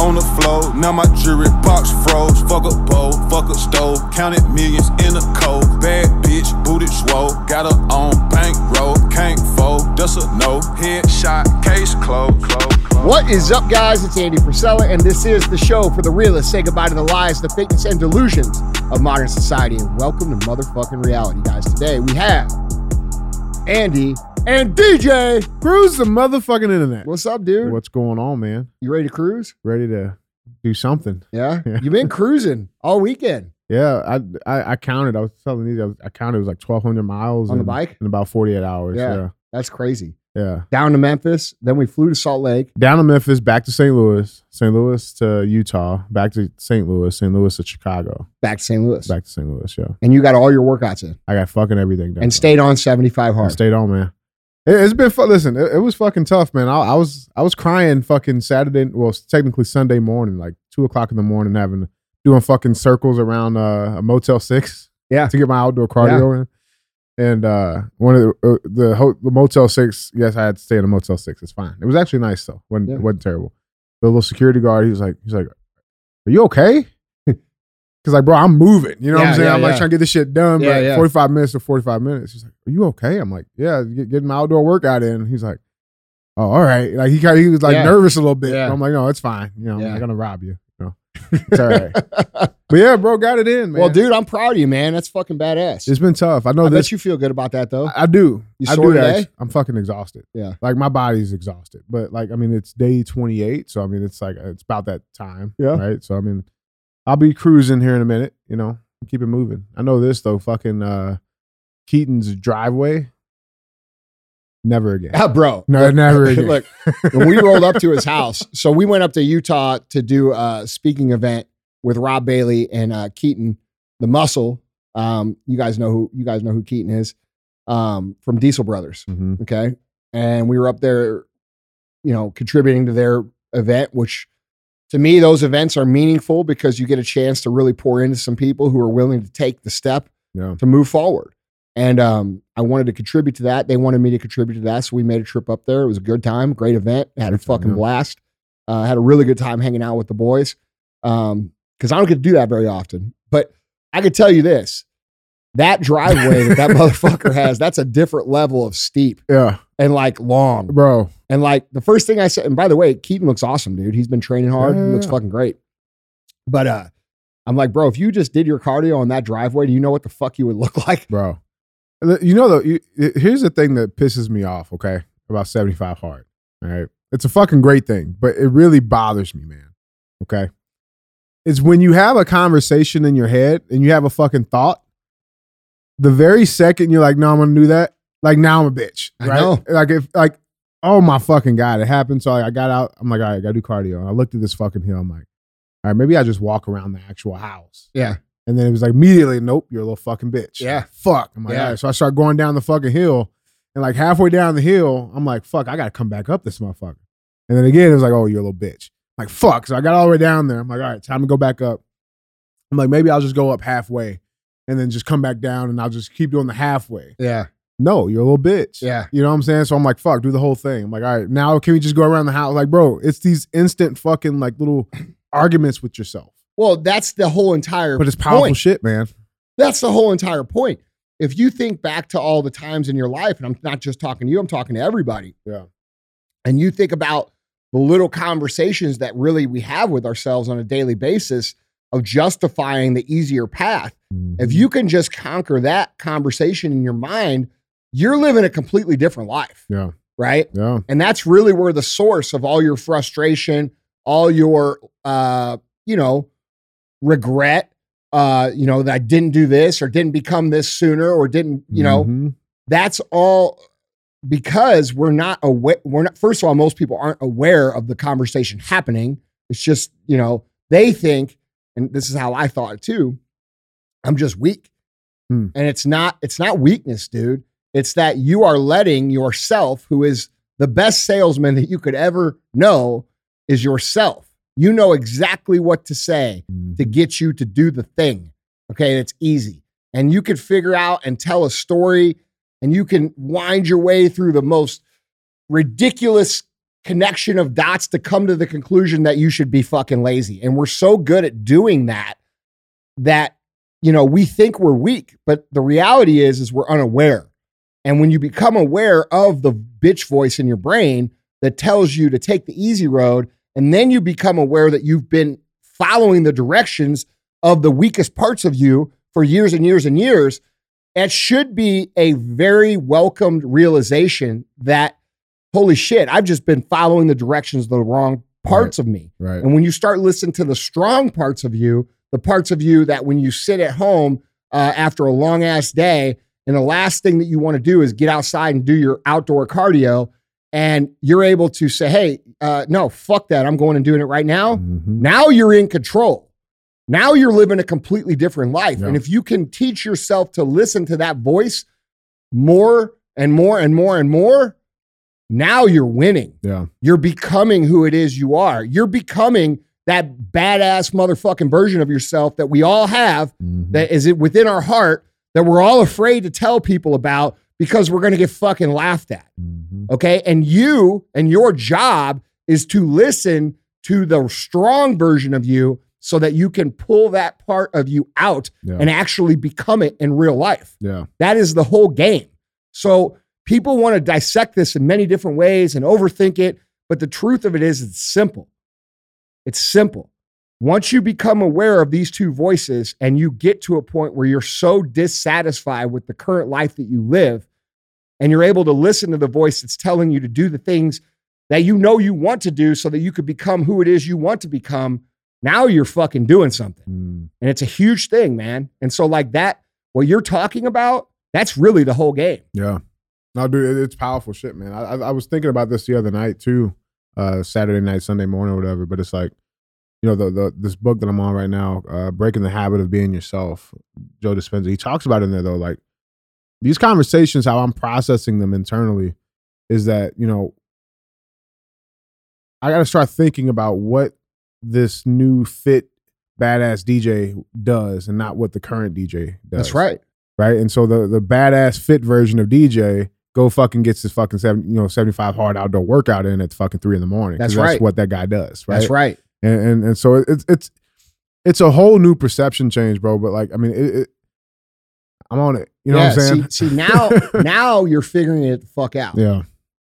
on the floor. Now my jewelry box froze. Fuck a bowl, fuck a stove. Counted millions in a cold. Bad bitch, booted swole. Got her on bankroll. Can't fold, that's a no. Headshot, case closed. Close, close. What is up, guys? It's Andy Frisella, and this is the show for the realists. Say goodbye to the lies, the fakeness, and delusions of modern society. And welcome to motherfucking reality, guys. Today we have Andy and DJ. Cruise the motherfucking internet. What's up, dude? What's going on, man? You ready to cruise? Ready to do something? Yeah. You've been cruising all weekend Yeah, I I, I counted. I was telling these. I, was, I counted. It was like twelve hundred miles on the bike. in about forty eight hours. Yeah. Yeah. That's crazy. yeah, Down to Memphis, then we flew to Salt Lake. Down to Memphis, back to St. Louis, St. Louis to Utah, back to St. Louis, St. Louis to Chicago, back to St. Louis. back to St. Louis. Yeah, And you got all your workouts in I got fucking everything done. and stayed on 75 I hard. stayed on, man. It, it's been fun. Listen, it, it was fucking tough, man. I, I was I was crying fucking Saturday. Well, technically Sunday morning, like two o'clock in the morning, having doing fucking circles around uh, a Motel Six. Yeah. to get my outdoor cardio in. And uh, one of the, uh, the ho- the Motel Six. Yes, I had to stay in a Motel Six. It's fine. It was actually nice though. wasn't Yeah. It wasn't terrible. The little security guard, he was like, he's like, "Are you okay?" Because like, bro, I'm moving. You know what I'm saying? yeah, I'm like yeah. trying to get this shit done. Yeah, but yeah. 45 minutes to 45 minutes. He's like, "Are you okay?" I'm like, "Yeah, get, getting my outdoor workout in." He's like, "Oh, all right." Like he kind of he was like Yeah. nervous a little bit. Yeah. I'm like, "No, it's fine. You know, I'm not gonna rob you. You know, it's all right." but yeah, bro, got it in, man. well, dude, I'm proud of you, man. That's fucking badass. it's been tough. I know I this. bet you feel good about that, though. I, I do. You I do. today? I'm fucking exhausted. Yeah. Like my body's exhausted, but like I mean, it's day 28, so I mean, it's like it's about that time. Yeah. Right. So I mean, I'll be cruising here in a minute. You know, keep it moving. I know this though. Fucking uh, Keaton's driveway. Never again. Ah, bro. No, look, never again. look, when we rolled up to his house, so we went up to Utah to do a speaking event with Rob Bailey and uh, Keaton, the muscle. Um, you guys know who you guys know who Keaton is um, from Diesel Brothers. Mhm. Okay, and we were up there, you know, contributing to their event, which to me those events are meaningful because you get a chance to really pour into some people who are willing to take the step Yeah. to move forward. And um, I wanted to contribute to that. They wanted me to contribute to that. So we made a trip up there. It was a good time, great event. Had a fucking yeah. blast. Uh, had a really good time hanging out with the boys. Um, because I don't get to do that very often. But I could tell you this that driveway that that motherfucker has, that's a different level of steep Yeah, and like long. bro. And like the first thing I said, and by the way, Keaton looks awesome, dude. He's been training hard. He looks Yeah. fucking great. But uh, I'm like, bro, if you just did your cardio on that driveway, do you know what the fuck you would look like? bro. You know though, you, here's the thing that pisses me off. Okay, about 75 hard. All right, it's a fucking great thing, but it really bothers me, man. Okay, it's when you have a conversation in your head and you have a fucking thought. The very second you're like, "No, I'm gonna do that," like now I'm a bitch. I Right? know. Like if like, oh my fucking god, it happened. So like, I got out. I'm like, all right, I gotta do cardio. I looked at this fucking hill. I'm like, all right, maybe I just walk around the actual house. Yeah. And then it was like immediately, nope, you're a little fucking bitch. Yeah. Fuck. I'm like, Yeah. all right. So I start going down the fucking hill. And like halfway down the hill, I'm like, fuck, I gotta come back up this motherfucker. And then again, it was like, oh, you're a little bitch. I'm like, fuck. So I got all the way down there. I'm like, all right, time to go back up. I'm like, maybe I'll just go up halfway and then just come back down and I'll just keep doing the halfway. Yeah. No, you're a little bitch. Yeah. You know what I'm saying? So I'm like, fuck, do the whole thing. I'm like, all right, now can we just go around the house? Like, bro, it's these instant fucking like little arguments with yourself. Well, that's the whole entire But it's powerful point. shit, man. That's the whole entire point. If you think back to all the times in your life, and I'm not just talking to you, I'm talking to everybody. Yeah. And you think about the little conversations that really we have with ourselves on a daily basis of justifying the easier path. If you can just conquer that conversation in your mind, you're living a completely different life. Yeah. Right. Yeah. And that's really where the source of all your frustration, all your uh, you know, regret, uh, you know, that I didn't do this or didn't become this sooner or didn't, you know, Mhm. that's all because we're not aware we're not first of all, most people aren't aware of the conversation happening. It's just, you know, they think, and this is how I thought too, I'm just weak. Hmm. And it's not, it's not weakness, dude. It's that you are letting yourself, who is the best salesman that you could ever know, is yourself. You know exactly what to say to Mhm. get you to do the thing. Okay. It's easy. And you can figure out and tell a story and you can wind your way through the most ridiculous connection of dots to come to the conclusion that you should be fucking lazy. And we're so good at doing that that you know, we think we're weak, but the reality is is we're unaware. And when you become aware of the bitch voice in your brain that tells you to take the easy road, and then you become aware that you've been following the directions of the weakest parts of you for years and years and years, it should be a very welcomed realization that holy shit, I've just been following the directions of the wrong parts of me. Right. And when you start listening to the strong parts of you, the parts of you that when you sit at home uh, after a long ass day, and the last thing that you want to do is get outside and do your outdoor cardio, and you're able to say, hey, uh, no, fuck that. I'm going and doing it right now. Mhm. Now you're in control. Now you're living a completely different life. Yeah. And if you can teach yourself to listen to that voice more and more and more and more, now you're winning. Yeah. You're becoming who it is you are. You're becoming that badass motherfucking version of yourself that we all have Mhm. that is it within our heart that we're all afraid to tell people about because we're going to get fucking laughed at. Mhm. Okay. And you and your job is to listen to the strong version of you so that you can pull that part of you out Yeah. and actually become it in real life. yeah. That is the whole game. So people want to dissect this in many different ways and overthink it. But the truth of it is, it's simple. It's simple. Once you become aware of these two voices and you get to a point where you're so dissatisfied with the current life that you live, and you're able to listen to the voice that's telling you to do the things that you know you want to do so that you could become who it is you want to become, now you're fucking doing something. Mm. And it's a huge thing, man. And so, like that, what you're talking about, that's really the whole game. Yeah. No, dude, it's powerful shit, man. I, I, I was thinking about this the other night too, uh, Saturday night, Sunday morning, or whatever. But it's like, you know, the, the this book that I'm on right now, uh, "Breaking the Habit of Being Yourself." Joe Dispenza. He talks about in there though, like these conversations, how I'm processing them internally, is that you know, I got to start thinking about what this new fit badass DJ does, and not what the current DJ does That's right. right? And so the the badass fit version of DJ go fucking gets his fucking seven, you know seventy five hard outdoor workout in at fucking three in the morning. That's right. what that guy does, right? That's right. And and and so it's it's it's a whole new perception change, bro. But like, I mean, it, it I'm on it. You know yeah, what I'm saying? See, see now, now you're figuring it the fuck out. yeah.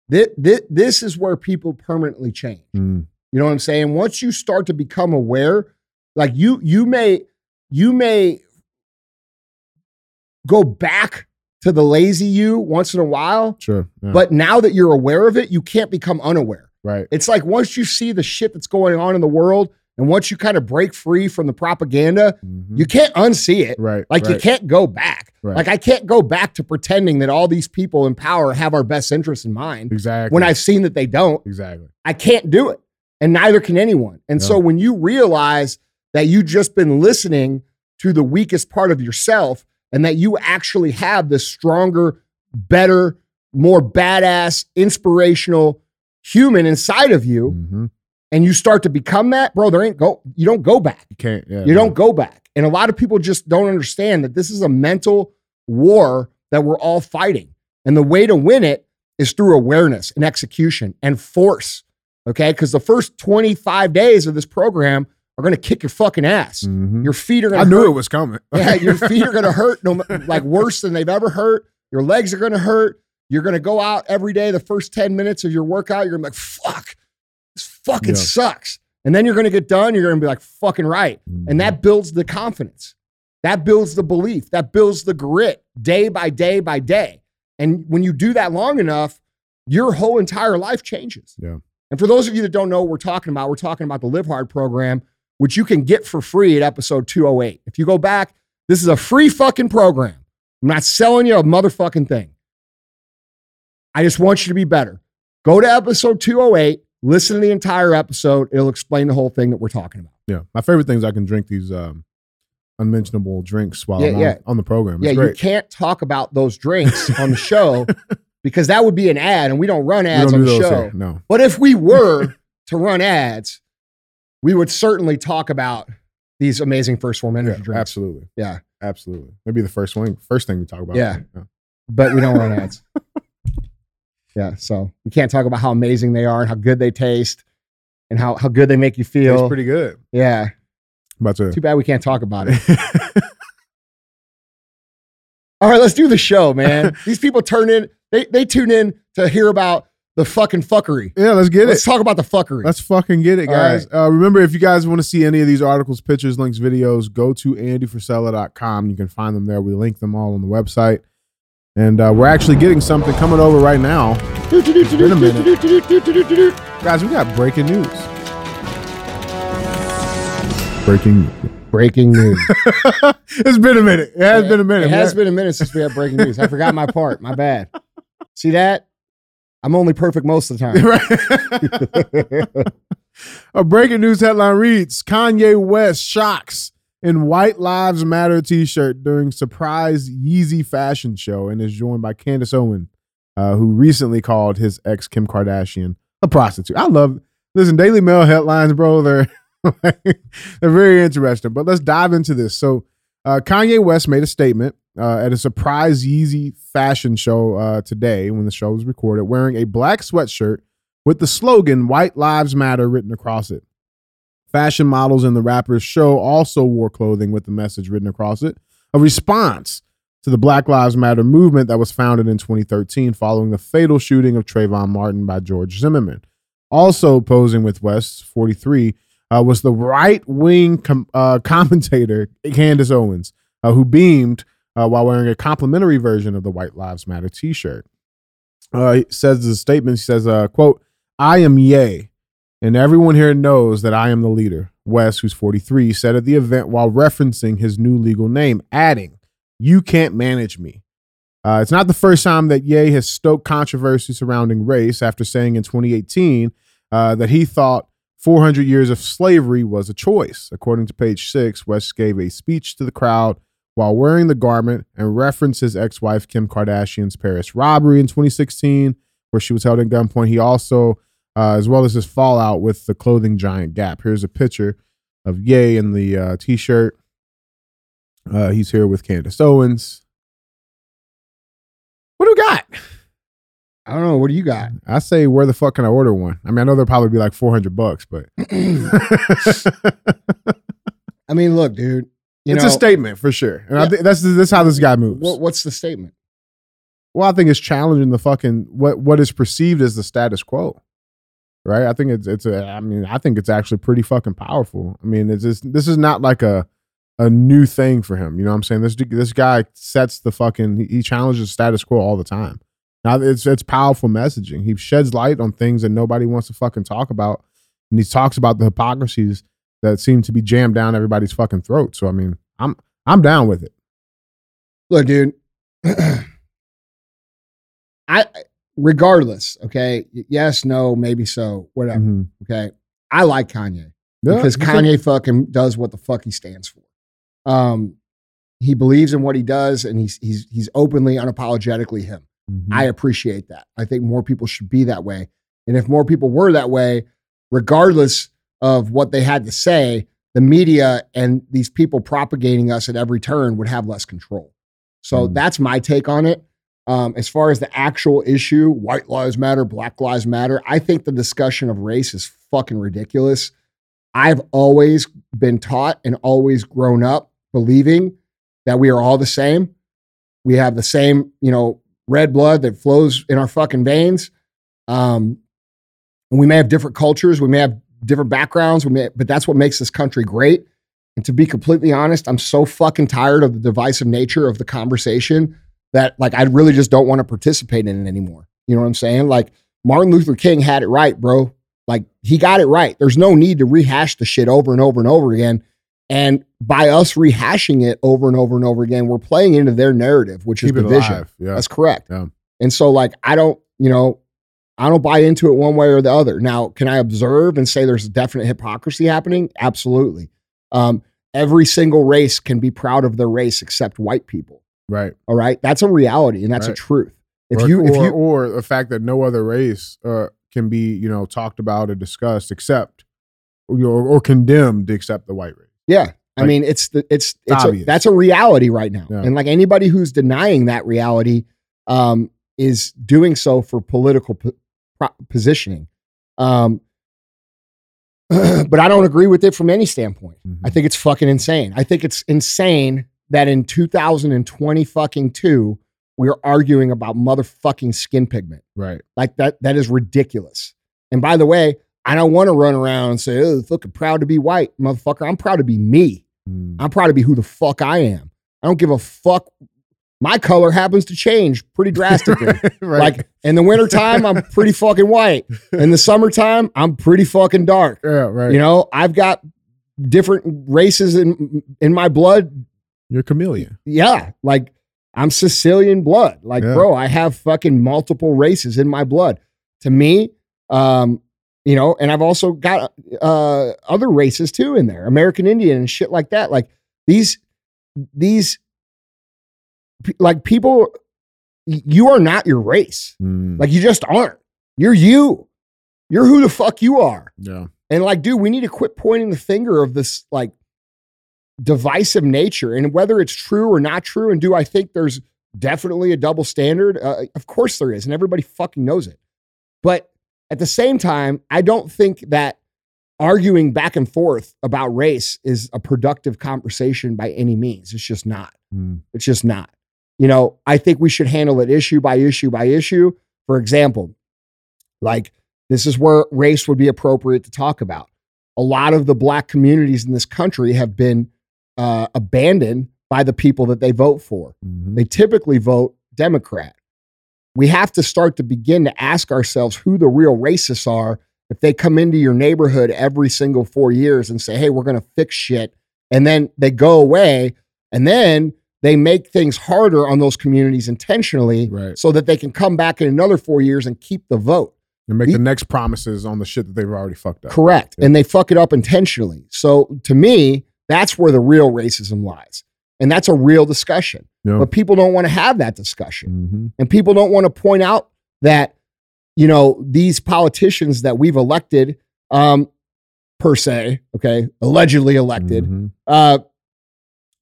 This, this, this is where people permanently change. Mm, You know what I'm saying? Once you start to become aware, like you, you may, you may go back to the lazy you once in a while, sure. Yeah. but now that you're aware of it, you can't become unaware. right. It's like once you see the shit that's going on in the world, and once you kind of break free from the propaganda, Mhm. you can't unsee it. right. Like you can't go back. Right. Like I can't go back to pretending that all these people in power have our best interests in mind exactly when I've seen that they don't. exactly I can't do it. And neither can anyone. And so when you realize that you've just been listening to the weakest part of yourself and that you actually have this stronger, better, more badass, inspirational human inside of you, Mhm. and you start to become that, bro, there ain't go, you don't go back. you can't. Yeah, You don't go back. And a lot of people just don't understand that this is a mental war that we're all fighting. And the way to win it is through awareness and execution and force. Okay. Because the first 25 days of this program are going to kick your fucking ass. Mhm. Your feet are going I to knew hurt. it was coming. yeah, your feet are going to hurt no, like worse than they've ever hurt. Your legs are going to hurt. You're going to go out every day. The first 10 minutes of your workout, you're going to be like, fuck, this fucking Yeah. sucks. And then you're going to get done. You're going to be like, fucking right. Mm-hmm. And that builds the confidence. That builds the belief. That builds the grit day by day by day. And when you do that long enough, your whole entire life changes. Yeah. And for those of you that don't know what we're talking about, we're talking about the Live Hard program, which you can get for free at episode 208. If you go back, this is a free fucking program. I'm not selling you a motherfucking thing. I just want you to be better. Go to episode 208, listen to the entire episode. It'll explain the whole thing that we're talking about. Yeah, my favorite thing is I can drink these um, unmentionable drinks while Yeah, I'm on, yeah. on the program. It's yeah, you can't talk about those drinks on the show because that would be an ad, and we don't run ads don't on the show. here. No, But if we were to run ads, we would certainly talk about these amazing First Phorm energy yeah, drinks. absolutely, Yeah, absolutely. Maybe the first one, first thing we talk about. Yeah. but we don't run ads. Yeah. So we can't talk about how amazing they are and how good they taste and how, how good they make you feel. It's pretty good. yeah. About to. Too bad we can't talk about it. All right, let's do the show, man. These people turn in, they, they tune in to hear about the fucking fuckery. yeah, let's get it. Let's talk about the fuckery. Let's fucking get it, guys. Uh, remember, if you guys want to see any of these articles, pictures, links, videos, go to andyfrisella.com. You can find them there. We link them all on the website. And uh, we're actually getting something coming over right now. been a minute. Guys, we got breaking news. Breaking news. Breaking news. it's been a minute. It has been a minute. It has been a minute since we had breaking news. I forgot my part. My bad. See that? I'm only perfect most of the time. A breaking news headline reads Kanye West shocks in White Lives Matter t shirt during surprise Yeezy fashion show and is joined by Candace Owen, uh, who recently called his ex Kim Kardashian a prostitute. I love, listen, Daily Mail headlines, bro, they're, they're very interesting. But let's dive into this. So, uh, Kanye West made a statement uh, at a surprise Yeezy fashion show uh, today when the show was recorded, wearing a black sweatshirt with the slogan White Lives Matter written across it. Fashion models in the rapper's show also wore clothing with the message written across it, a response to the Black Lives Matter movement that was founded in 2013 following the fatal shooting of Trayvon Martin by George Zimmerman. Also posing with West, 43, uh, was the right wing com- uh, commentator Candace Owens, uh, who beamed uh, while wearing a complimentary version of the White Lives Matter t shirt. Uh, he says the statement, he says, uh, quote, I am Ye, and everyone here knows that I am the leader. West, who's 43, said at the event while referencing his new legal name, adding, You can't manage me. It's not the first time that Ye has stoked controversy surrounding race after saying in 2018 uh, that he thought 400 years of slavery was a choice. According to page six, West gave a speech to the crowd while wearing the garment and referenced his ex wife Kim Kardashian's Paris robbery in 2016, where she was held at gunpoint. He also, uh, as well as his fallout with the clothing giant Gap. Here's a picture of Ye in the uh, t shirt. Uh, he's here with Candace Owens. What do we got? I don't know. What do you got? I say, where the fuck can I order one? I mean, I know they'll probably be like 400 bucks, but I mean, look, dude. You it's know, a statement for sure. And I think that's that's how this guy moves. what, what's the statement? well, I think it's challenging the fucking what what is perceived as the status quo. Right? I think it's it's a I mean, I think it's actually pretty fucking powerful. I mean, it's just, this is not like a a new thing for him. You know what I'm saying? This this guy sets the fucking he- he challenges status quo all the time. Now it's it's powerful messaging. He sheds light on things that nobody wants to fucking talk about. And he talks about the hypocrisies that seem to be jammed down everybody's fucking throat. So I mean, I'm I'm down with it. Look, dude. I regardless, okay. Yes, no, maybe so, whatever. Mhm. Okay. I like Kanye Yeah, because. Kanye fucking does what the fuck he stands for. Um, he believes in what he does, and he's he's he's openly, unapologetically him. Mhm. I appreciate that. I think more people should be that way. And if more people were that way, regardless of what they had to say, the media and these people propagating us at every turn would have less control. So Mm. that's my take on it. Um, as far as the actual issue, white lives matter, black lives matter, I think the discussion of race is fucking ridiculous. I've always been taught and always grown up believing that we are all the same. We have the same, you know, red blood that flows in our fucking veins. Um, and we may have different cultures, we may have different backgrounds, we may, but that's what makes this country great. And to be completely honest, I'm so fucking tired of the divisive nature of the conversation that like I really just don't want to participate in it anymore. You know what I'm saying? Like Martin Luther King had it right, bro. Like he got it right. There's no need to rehash the shit over and over and over again. And by us rehashing it over and over and over again, we're playing into their narrative, which Keep is division. Yeah. That's correct. Yeah. And so, like, I don't, you know, I don't buy into it one way or the other. Now, can I observe and say there's definite hypocrisy happening? Absolutely. Um, every single race can be proud of their race except white people. Right. All right, that's a reality and that's a truth. If or, you, if or, you, or the fact that no other race uh, can be, you know, talked about or discussed except or, or condemned except the white race. Yeah. I Like, mean, it's the it's it's a, that's a reality right now. Yeah. And like anybody who's denying that reality, um, is doing so for political po- positioning. Um, but I don't agree with it from any standpoint. Mhm. I think it's fucking insane. I think it's insane that in 2020 fucking two, we're arguing about motherfucking skin pigment. right. Like that, that is ridiculous. And by the way, I don't want to run around and say, oh, fucking proud to be white, motherfucker. I'm proud to be me. Mm. I'm proud to be who the fuck I am. I don't give a fuck. My color happens to change pretty drastically. right. Like in the wintertime, I'm pretty fucking white. In the summertime, I'm pretty fucking dark. yeah, right. You know, I've got different races in in my blood. You're chameleon. Yeah, like I'm Sicilian blood. Like, Yeah. bro, I have fucking multiple races in my blood. To me, um, you know, and I've also got uh other races too in there, American Indian and shit like that. Like these these like people you are not your race. Mm. Like you just aren't. You're you. You're who the fuck you are. yeah. And like, dude, we need to quit pointing the finger of this like divisive nature and whether it's true or not true. And do I think there's definitely a double standard? Uh, of course there is, and everybody fucking knows it. But at the same time, I don't think that arguing back and forth about race is a productive conversation by any means. It's just not. Mm. It's just not. You know, I think we should handle it issue by issue by issue. For example, like this is where race would be appropriate to talk about. A lot of the black communities in this country have been uh, abandoned by the people that they vote for. Mhm. They typically vote Democrat. We have to start to begin to ask ourselves who the real racists are if they come into your neighborhood every single four years and say, hey, we're going to fix shit. And then they go away and then they make things harder on those communities intentionally Right. so that they can come back in another four years and keep the vote. And make The- the next promises on the shit that they've already fucked up. Correct. Yeah. And they fuck it up intentionally. So to me, that's where the real racism lies. And that's a real discussion. Yeah. But people don't want to have that discussion. Mhm. And people don't want to point out that, you know, these politicians that we've elected, um, per se, okay, allegedly elected, Mhm. uh,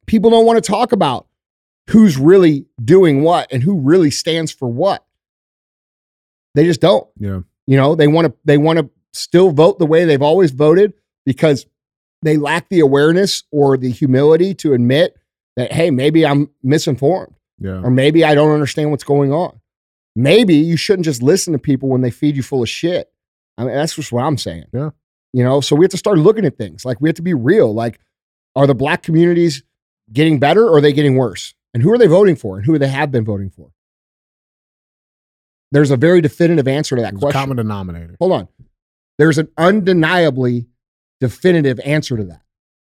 people don't want to talk about who's really doing what and who really stands for what. They just don't. Yeah. You know, they want to they want to still vote the way they've always voted because they lack the awareness or the humility to admit that hey, maybe I'm misinformed Yeah. or maybe I don't understand what's going on. Maybe you shouldn't just listen to people when they feed you full of shit. I mean, that's just what I'm saying. Yeah. You know, so we have to start looking at things. Like we have to be real. Like, are the black communities getting better or are they getting worse? And who are they voting for and who they have been voting for? There's a very definitive answer to that question. common denominator. Hold on. There's an undeniably definitive answer to that.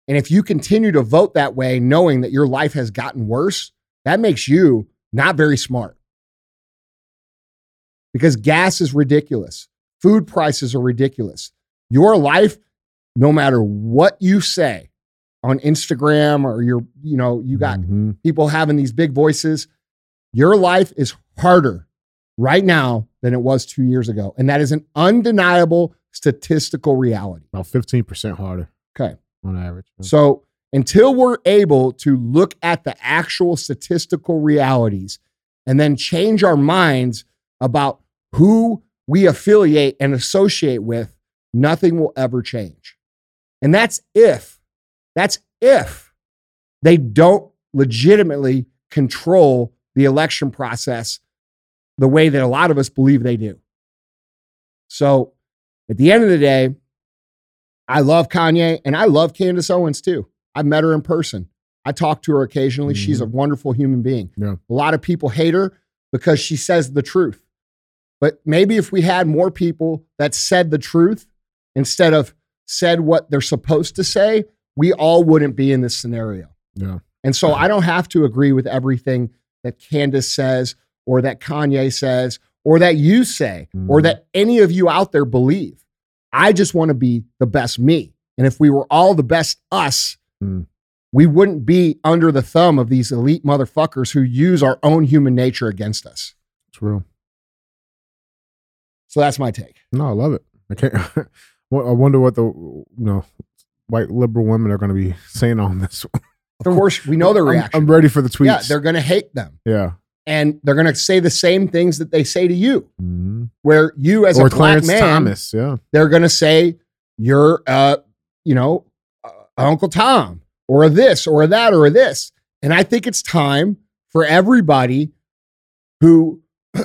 And if you continue to vote that way, knowing that your life has gotten worse, that makes you not very smart. Because gas is ridiculous, food prices are ridiculous. Your life, no matter what you say on Instagram or you're, you know, you got Mhm. people having these big voices, your life is harder right now than it was two years ago. And that is an undeniable statistical reality. about 15% harder Okay. On average. So until we're able to look at the actual statistical realities and then change our minds about who we affiliate and associate with, nothing will ever change. And that's if, that's if they don't legitimately control the election process the way that a lot of us believe they do. So at the end of the day, I love Kanye and I love Candace Owens too. I met her in person. I talk to her occasionally. She's a wonderful human being. Yeah. A lot of people hate her because she says the truth. But maybe if we had more people that said the truth instead of said what they're supposed to say, we all wouldn't be in this scenario. Yeah. And so I don't have to agree with everything that Candace says or that Kanye says or that you say or Mhm. that any of you out there believe. I just want to be the best me. And if we were all the best us, Mm. we wouldn't be under the thumb of these elite motherfuckers who use our own human nature against us. It's real. So that's my take. No, I love it. I can't. I wonder what the you know white liberal women are going to be saying on this. one. Of course, we know their I'm- reaction. I'm, ready for the tweets. yeah, they're going to hate them. yeah, and they're going to say the same things that they say to you. Mhm. Where you, as or a black Clarence man, Thomas. Yeah. they're going to say you're, uh, you know, uh, Uncle Tom or this or that or a this. And I think it's time for everybody who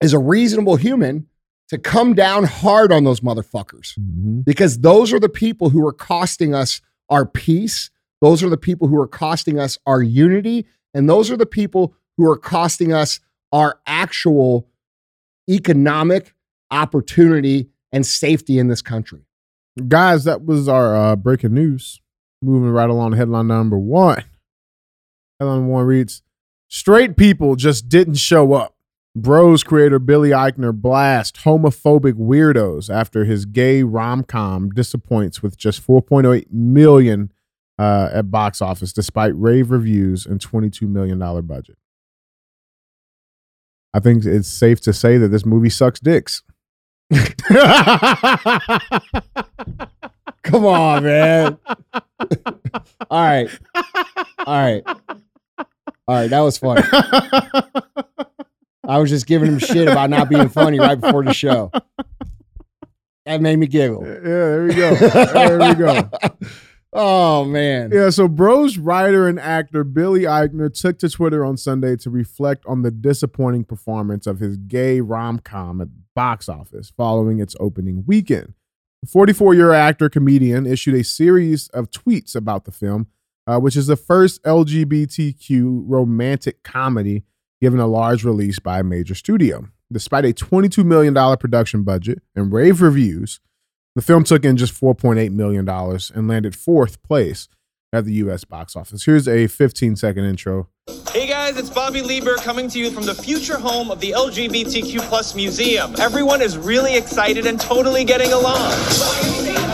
is a reasonable human to come down hard on those motherfuckers Mhm. because those are the people who are costing us our peace. Those are the people who are costing us our unity. And those are the people who are costing us our actual economic opportunity and safety in this country. Guys, that was our uh, breaking news. Moving right along to headline number one. Headline one reads Straight people just didn't show up. Bros creator Billy Eichner blast homophobic weirdos after his gay rom com disappoints with just 4.8 million uh, at box office, despite rave reviews and 22 million dollar budget. I think it's safe to say that this movie sucks dicks. Come on, man. All right. All right. All right. That was funny. I was just giving him shit about not being funny right before the show. That made me giggle. Yeah, there we go. There we go. oh man. Yeah, so Bros writer and actor Billy Eichner took to Twitter on Sunday to reflect on the disappointing performance of his gay rom com at the box office following its opening weekend. The 44 year actor comedian issued a series of tweets about the film, uh, which is the first LGBTQ romantic comedy given a large release by a major studio. Despite a $22 million production budget and rave reviews, the film took in just $4.8 million and landed fourth place at the US box office. Here's a 15 second intro. Hey guys, it's Bobby Lieber coming to you from the future home of the LGBTQ plus museum. Everyone is really excited and totally getting along.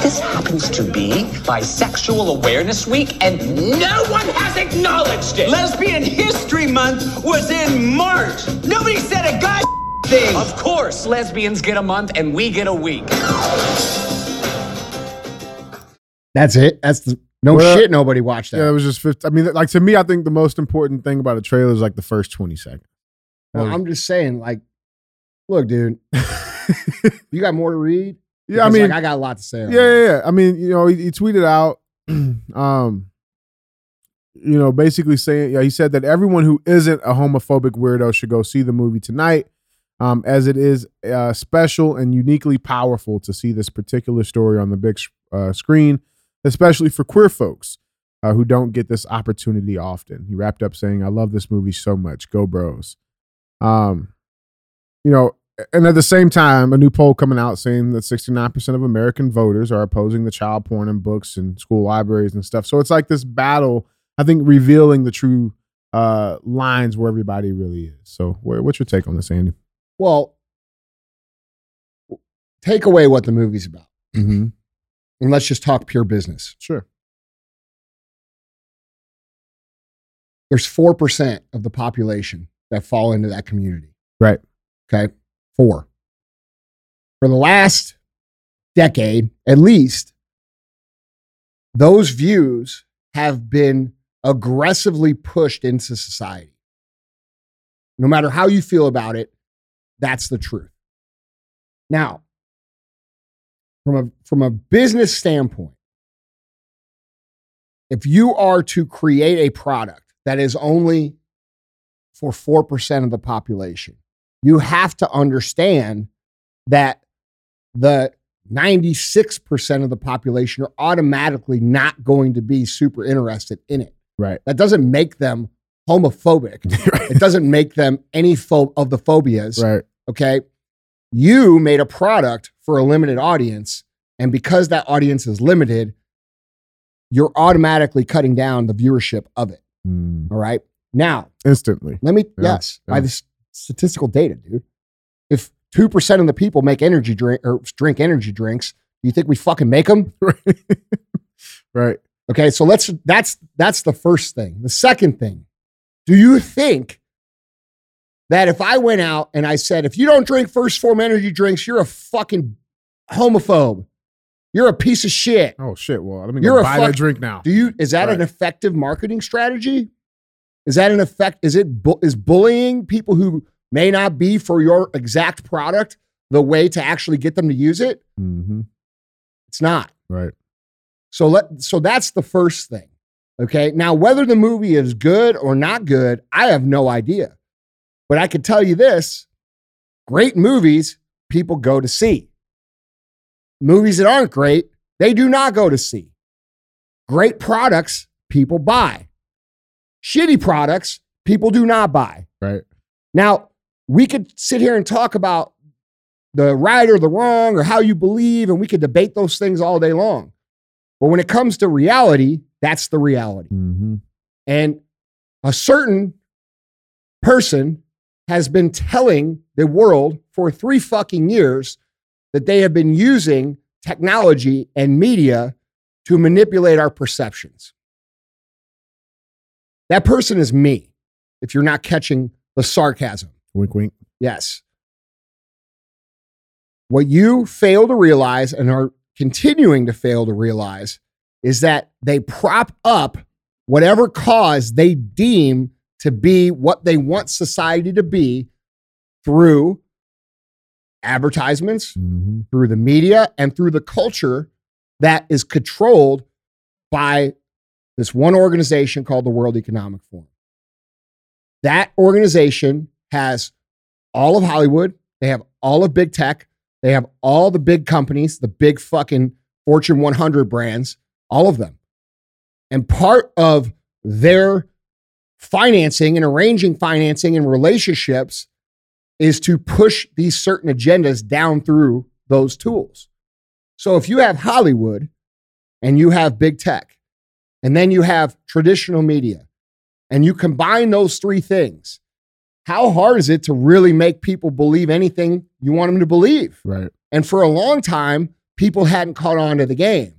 This happens to be Bisexual Awareness Week, and no one has acknowledged it. Lesbian History Month was in March. Nobody said a god thing. Of course, lesbians get a month and we get a week. That's it. That's the no Well, shit. Nobody watched that. Yeah, it was just 50. I mean, like to me, I think the most important thing about a trailer is like the first 20 seconds. well, I'm just saying, like, look, dude, you got more to read. yeah, I mean, like, I got a lot to say. yeah, yeah, yeah. I mean, you know, he, he tweeted out, um, you know, basically saying, yeah, he said that everyone who isn't a homophobic weirdo should go see the movie tonight, um, as it is uh, special and uniquely powerful to see this particular story on the big uh, screen, especially for queer folks uh, who don't get this opportunity often. He wrapped up saying, "I love this movie so much. Go Bros." Um, you know, and at the same time, a new poll coming out saying that 69% of American voters are opposing the child porn in books and school libraries and stuff. So it's like this battle, I think, revealing the true uh, lines where everybody really is. So, what's your take on this, Andy? Well, take away what the movie's about, Mm-hmm. and let's just talk pure business. Sure. There's four percent of the population that fall into that community. Right. Okay, four. For the last decade, at least, those views have been aggressively pushed into society. No matter how you feel about it, that's the truth. Now, from a from a business standpoint, if you are to create a product that is only for 4% of the population, you have to understand that the 96% of the population are automatically not going to be super interested in it. Right. That doesn't make them homophobic. It doesn't make them any pho- of the phobias. right. Okay. You made a product for a limited audience. And because that audience is limited, you're automatically cutting down the viewership of it. Mm, All right. Now, instantly. let me, Yeah, yes, by yeah. this statistical data, dude. If 2% of the people make energy drink or drink energy drinks, do you think we fucking make them? right. right. Okay. So let's, that's, that's the first thing. The second thing, do you think that if I went out and I said, if you don't drink First Phorm energy drinks, you're a fucking homophobe. You're a piece of shit. Oh, shit. Well, let me You're go a buy fuck- that drink now. Do you is that an effective marketing strategy? Is that an effect? Is it bu- is bullying people who may not be for your exact product the way to actually get them to use it? Mm-hmm. It's not. Right. So let so that's the first thing. Okay. Now, whether the movie is good or not good, I have no idea. But I can tell you this great movies, people go to see. Movies that aren't great, they do not go to see. Great products, people buy. Shitty products, people do not buy. Right. Now, we could sit here and talk about the right or the wrong or how you believe, and we could debate those things all day long. But when it comes to reality, that's the reality. Mm-hmm. And a certain person has been telling the world for three fucking years that they have been using technology and media to manipulate our perceptions. That person is me, if you're not catching the sarcasm. Wink, wink. Yes. What you fail to realize and are continuing to fail to realize is that they prop up whatever cause they deem to be what they want society to be through advertisements, Mm-hmm. through the media, and through the culture that is controlled by this one organization called the World Economic Forum. That organization has all of Hollywood, they have all of big tech, they have all the big companies, the big fucking Fortune 100 brands, all of them. And part of their financing and arranging financing and relationships is to push these certain agendas down through those tools. So if you have Hollywood and you have big tech, and then you have traditional media, and you combine those three things, how hard is it to really make people believe anything you want them to believe? Right. And for a long time, people hadn't caught on to the game.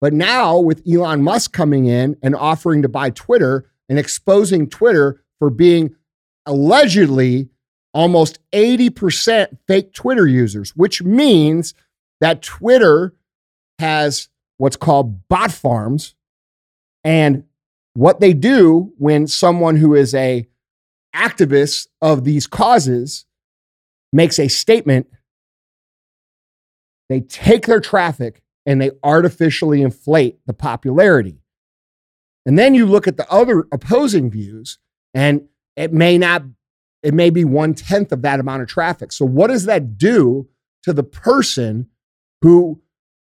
But now, with Elon Musk coming in and offering to buy Twitter and exposing Twitter for being allegedly almost 80% fake Twitter users, which means that Twitter has what's called bot farms. And what they do when someone who is a activist of these causes makes a statement, they take their traffic and they artificially inflate the popularity. And then you look at the other opposing views, and it may not, it may be one tenth of that amount of traffic. So, what does that do to the person who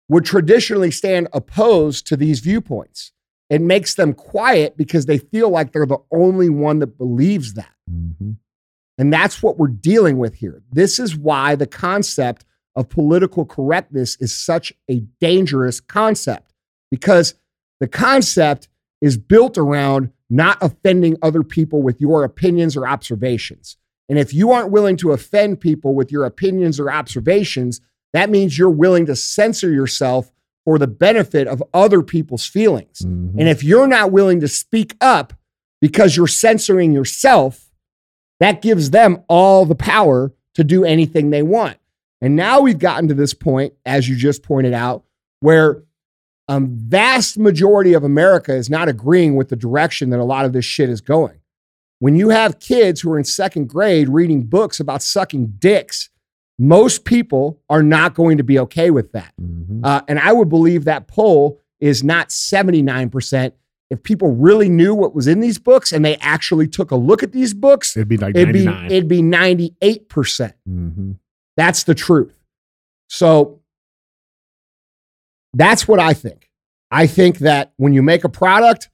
would traditionally stand opposed to these viewpoints? It makes them quiet because they feel like they're the only one that believes that. Mm-hmm. And that's what we're dealing with here. This is why the concept of political correctness is such a dangerous concept because the concept is built around not offending other people with your opinions or observations. And if you aren't willing to offend people with your opinions or observations, that means you're willing to censor yourself for the benefit of other people's feelings. Mhm. And if you're not willing to speak up because you're censoring yourself, that gives them all the power to do anything they want. And now we've gotten to this point, as you just pointed out, where a vast majority of America is not agreeing with the direction that a lot of this shit is going. When you have kids who are in second grade reading books about sucking dicks, most people are not going to be okay with that. Mhm. Uh, and I would believe that poll is not 79%. If people really knew what was in these books and they actually took a look at these books, It'd be like it'd be 99. it'd be 98%. mm-hmm. That's the truth. So that's what I think. I think that when you make a product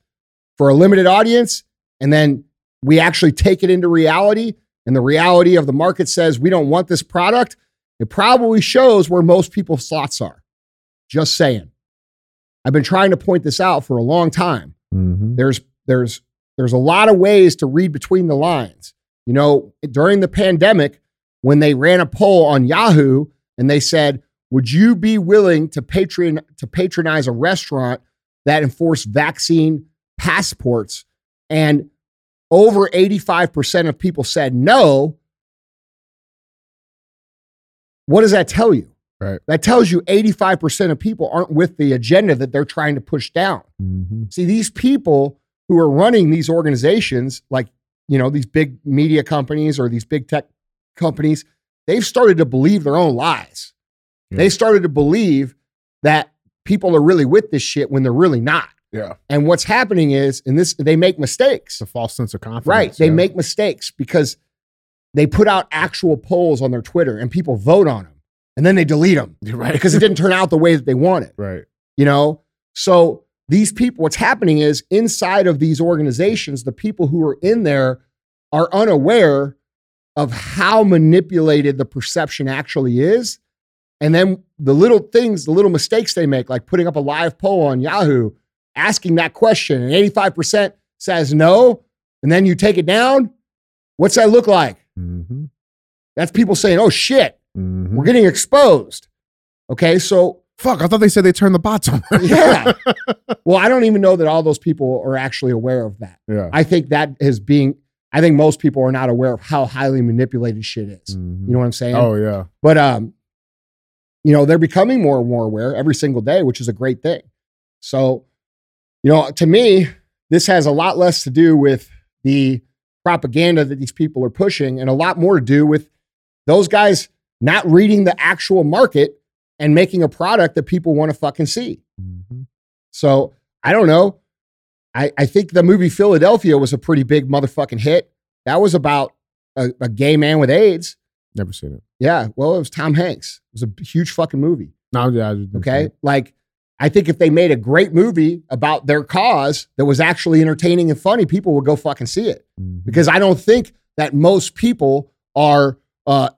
for a limited audience and then we actually take it into reality and the reality of the market says we don't want this product, it probably shows where most people's thoughts are. Just saying. I've been trying to point this out for a long time Mm-hmm. there's there's there's a lot of ways to read between the lines. You know, during the pandemic, when they ran a poll on Yahoo and they said, "Would you be willing to patron to patronize a restaurant that enforced vaccine passports?" And over 85% of people said no. What does that tell you? Right. That tells you 85% of people aren't with the agenda that they're trying to push down. Mm-hmm. See, these people who are running these organizations, like, you know, these big media companies or these big tech companies, they've started to believe their own lies. Yeah. They started to believe that people are really with this shit when they're really not. Yeah. And what's happening is, and this, they make mistakes. It's a false sense of confidence. Right. They yeah. make mistakes because they put out actual polls on their Twitter and people vote on them and then they delete them right because it didn't turn out the way that they wanted, right. you know? So these people, what's happening is inside of these organizations, the people who are in there are unaware of how manipulated the perception actually is. And then the little things, the little mistakes they make, like putting up a live poll on Yahoo, asking that question, and 85% says no, and then you take it down. What's that look like? Mm-hmm. That's people saying, oh shit, Mm-hmm. we're getting exposed. Okay, so Fuck, I thought they said they turned the bots on. yeah. well, I don't even know that all those people are actually aware of that. yeah. I think that is being, I think most people are not aware of how highly manipulated shit is. Mhm. You know what I'm saying? Oh yeah. But um, you know, they're becoming more and more aware every single day, which is a great thing. So, you know, to me, this has a lot less to do with the propaganda that these people are pushing and a lot more to do with those guys not reading the actual market and making a product that people want to fucking see. Mm-hmm. So I don't know. I, I think the movie Philadelphia was a pretty big motherfucking hit. That was about a, a gay man with AIDS. Never seen it. Yeah, well, it was Tom Hanks. It was a huge fucking movie. No, yeah. I just didn't see Okay. Like, I think if they made a great movie about their cause that was actually entertaining and funny, people would go fucking see it. Mhm. Because I don't think that most people are uh,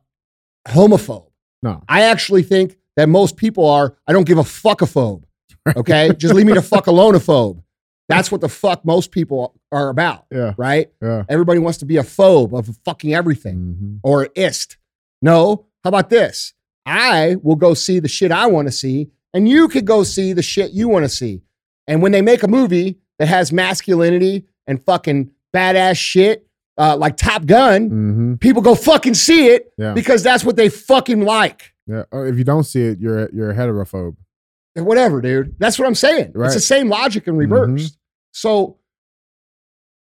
homophobe. No. I actually think that most people are, I don't give a fuckophobe. Okay. Just leave me the fuck alone-ophobe. That's what the fuck most people are about, Yeah. right? Yeah. Everybody wants to be a phobe of fucking everything Mm-hmm. or ist. No, how about this? I will go see the shit I want to see, and you could go see the shit you want to see. And when they make a movie that has masculinity and fucking badass shit, uh, like Top Gun, Mm-hmm. people go fucking see it Yeah. because that's what they fucking like. Yeah. Or if you don't see it, you're a, you're a heterophobe. Whatever, dude. That's what I'm saying. Right. It's the same logic in reverse. So,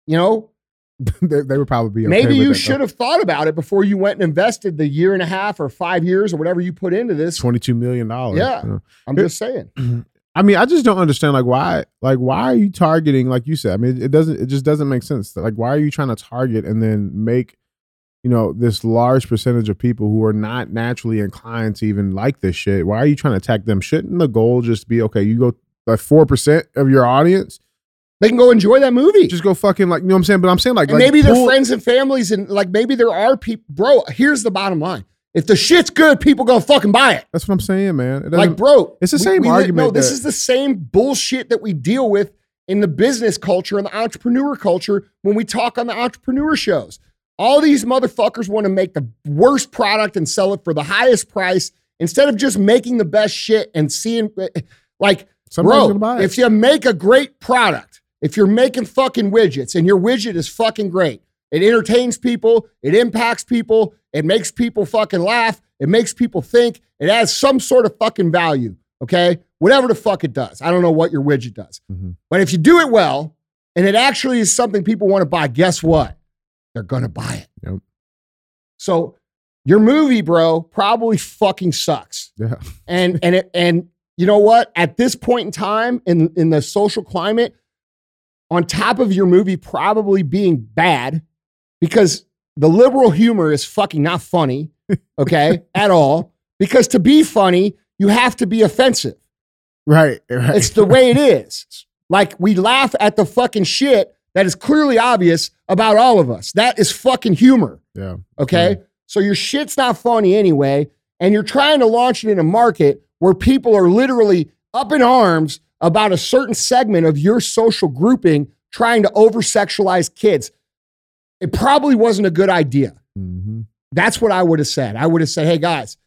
you know, they, they would probably be. Okay maybe you should have thought about it before you went and invested the year and a half or five years or whatever you put into this. Twenty-two million dollars. Yeah. I'm just saying. I mean, I just don't understand. Like, why? Like, why are you targeting? Like you said, I mean, it doesn't. It just doesn't make sense. Like, why are you trying to target and then make, you know, this large percentage of people who are not naturally inclined to even like this shit? Why are you trying to attack them? Shouldn't the goal just be okay? You go like four percent of your audience, They can go enjoy that movie. just go fucking like you know what I'm saying. But I'm saying like, and like, maybe their friends and families, and like maybe there are people. Bro, here's the bottom line: if the shit's good, people gonna fucking buy it. That's what I'm saying, man. Like, bro, it's the same li- argument no, this is the same bullshit that we deal with in the business culture and the entrepreneur culture when we talk on the entrepreneur shows. All these motherfuckers want to make the worst product and sell it for the highest price instead of just making the best shit and seeing, eh, eh, like, Somebody's bro, buy it. if you make a great product, if you're making fucking widgets and your widget is fucking great, it entertains people, it impacts people, it makes people fucking laugh, it makes people think, it has some sort of fucking value, okay? Whatever the fuck it does. I don't know what your widget does. Mhm. But if you do it well and it actually is something people want to buy, guess what? They're going to buy it. Yep. So your movie, bro, probably fucking sucks yeah, and and it, and you know what at this point in time in in the social climate on top of your movie probably being bad because the liberal humor is fucking not funny okay at all because to be funny you have to be offensive right, right. it's the way it is like we laugh at the fucking shit that is clearly obvious about all of us that is fucking humor yeah, Okay. So your shit's not funny anyway. And you're trying to launch it in a market where people are literally up in arms about a certain segment of your social grouping trying to over sexualize kids. It probably wasn't a good idea. hmm That's what I would have said. I would have said, hey guys,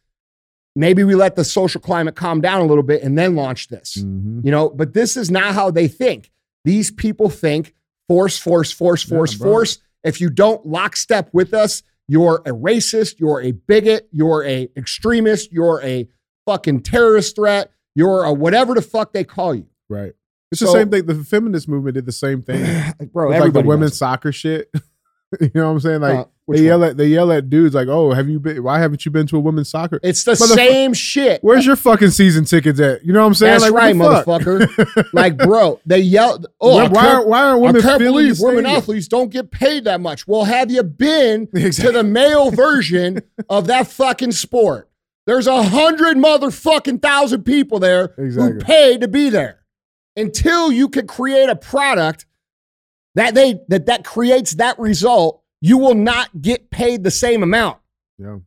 maybe we let the social climate calm down a little bit and then launch this. hmm You know, but this is not how they think. These people think force, force, force, force, bro. force. If you don't lockstep with us, you're a racist, you're a bigot, you're a extremist, you're a fucking terrorist threat, you're a whatever the fuck they call you. right. It's the same thing. The feminist movement did the same thing. bro. with, like the women's does. soccer shit. you know what I'm saying? Like Uh, they yell one? at they yell at dudes like, "Oh, have you been? Why haven't you been to a women's soccer? It's the Motherfucker- same shit. Where's your fucking season tickets at? You know what I'm saying? That's like, right, motherfucker. like, bro, they yell. Oh, why, why, aren't- why aren't I women can't women athletes don't get paid that much. Well, have you been to the male version of that fucking sport? There's a hundred motherfucking thousand people there Exactly. who pay to be there. Until you can create a product that they that that creates that result, you will not get paid the same amount. Yeah.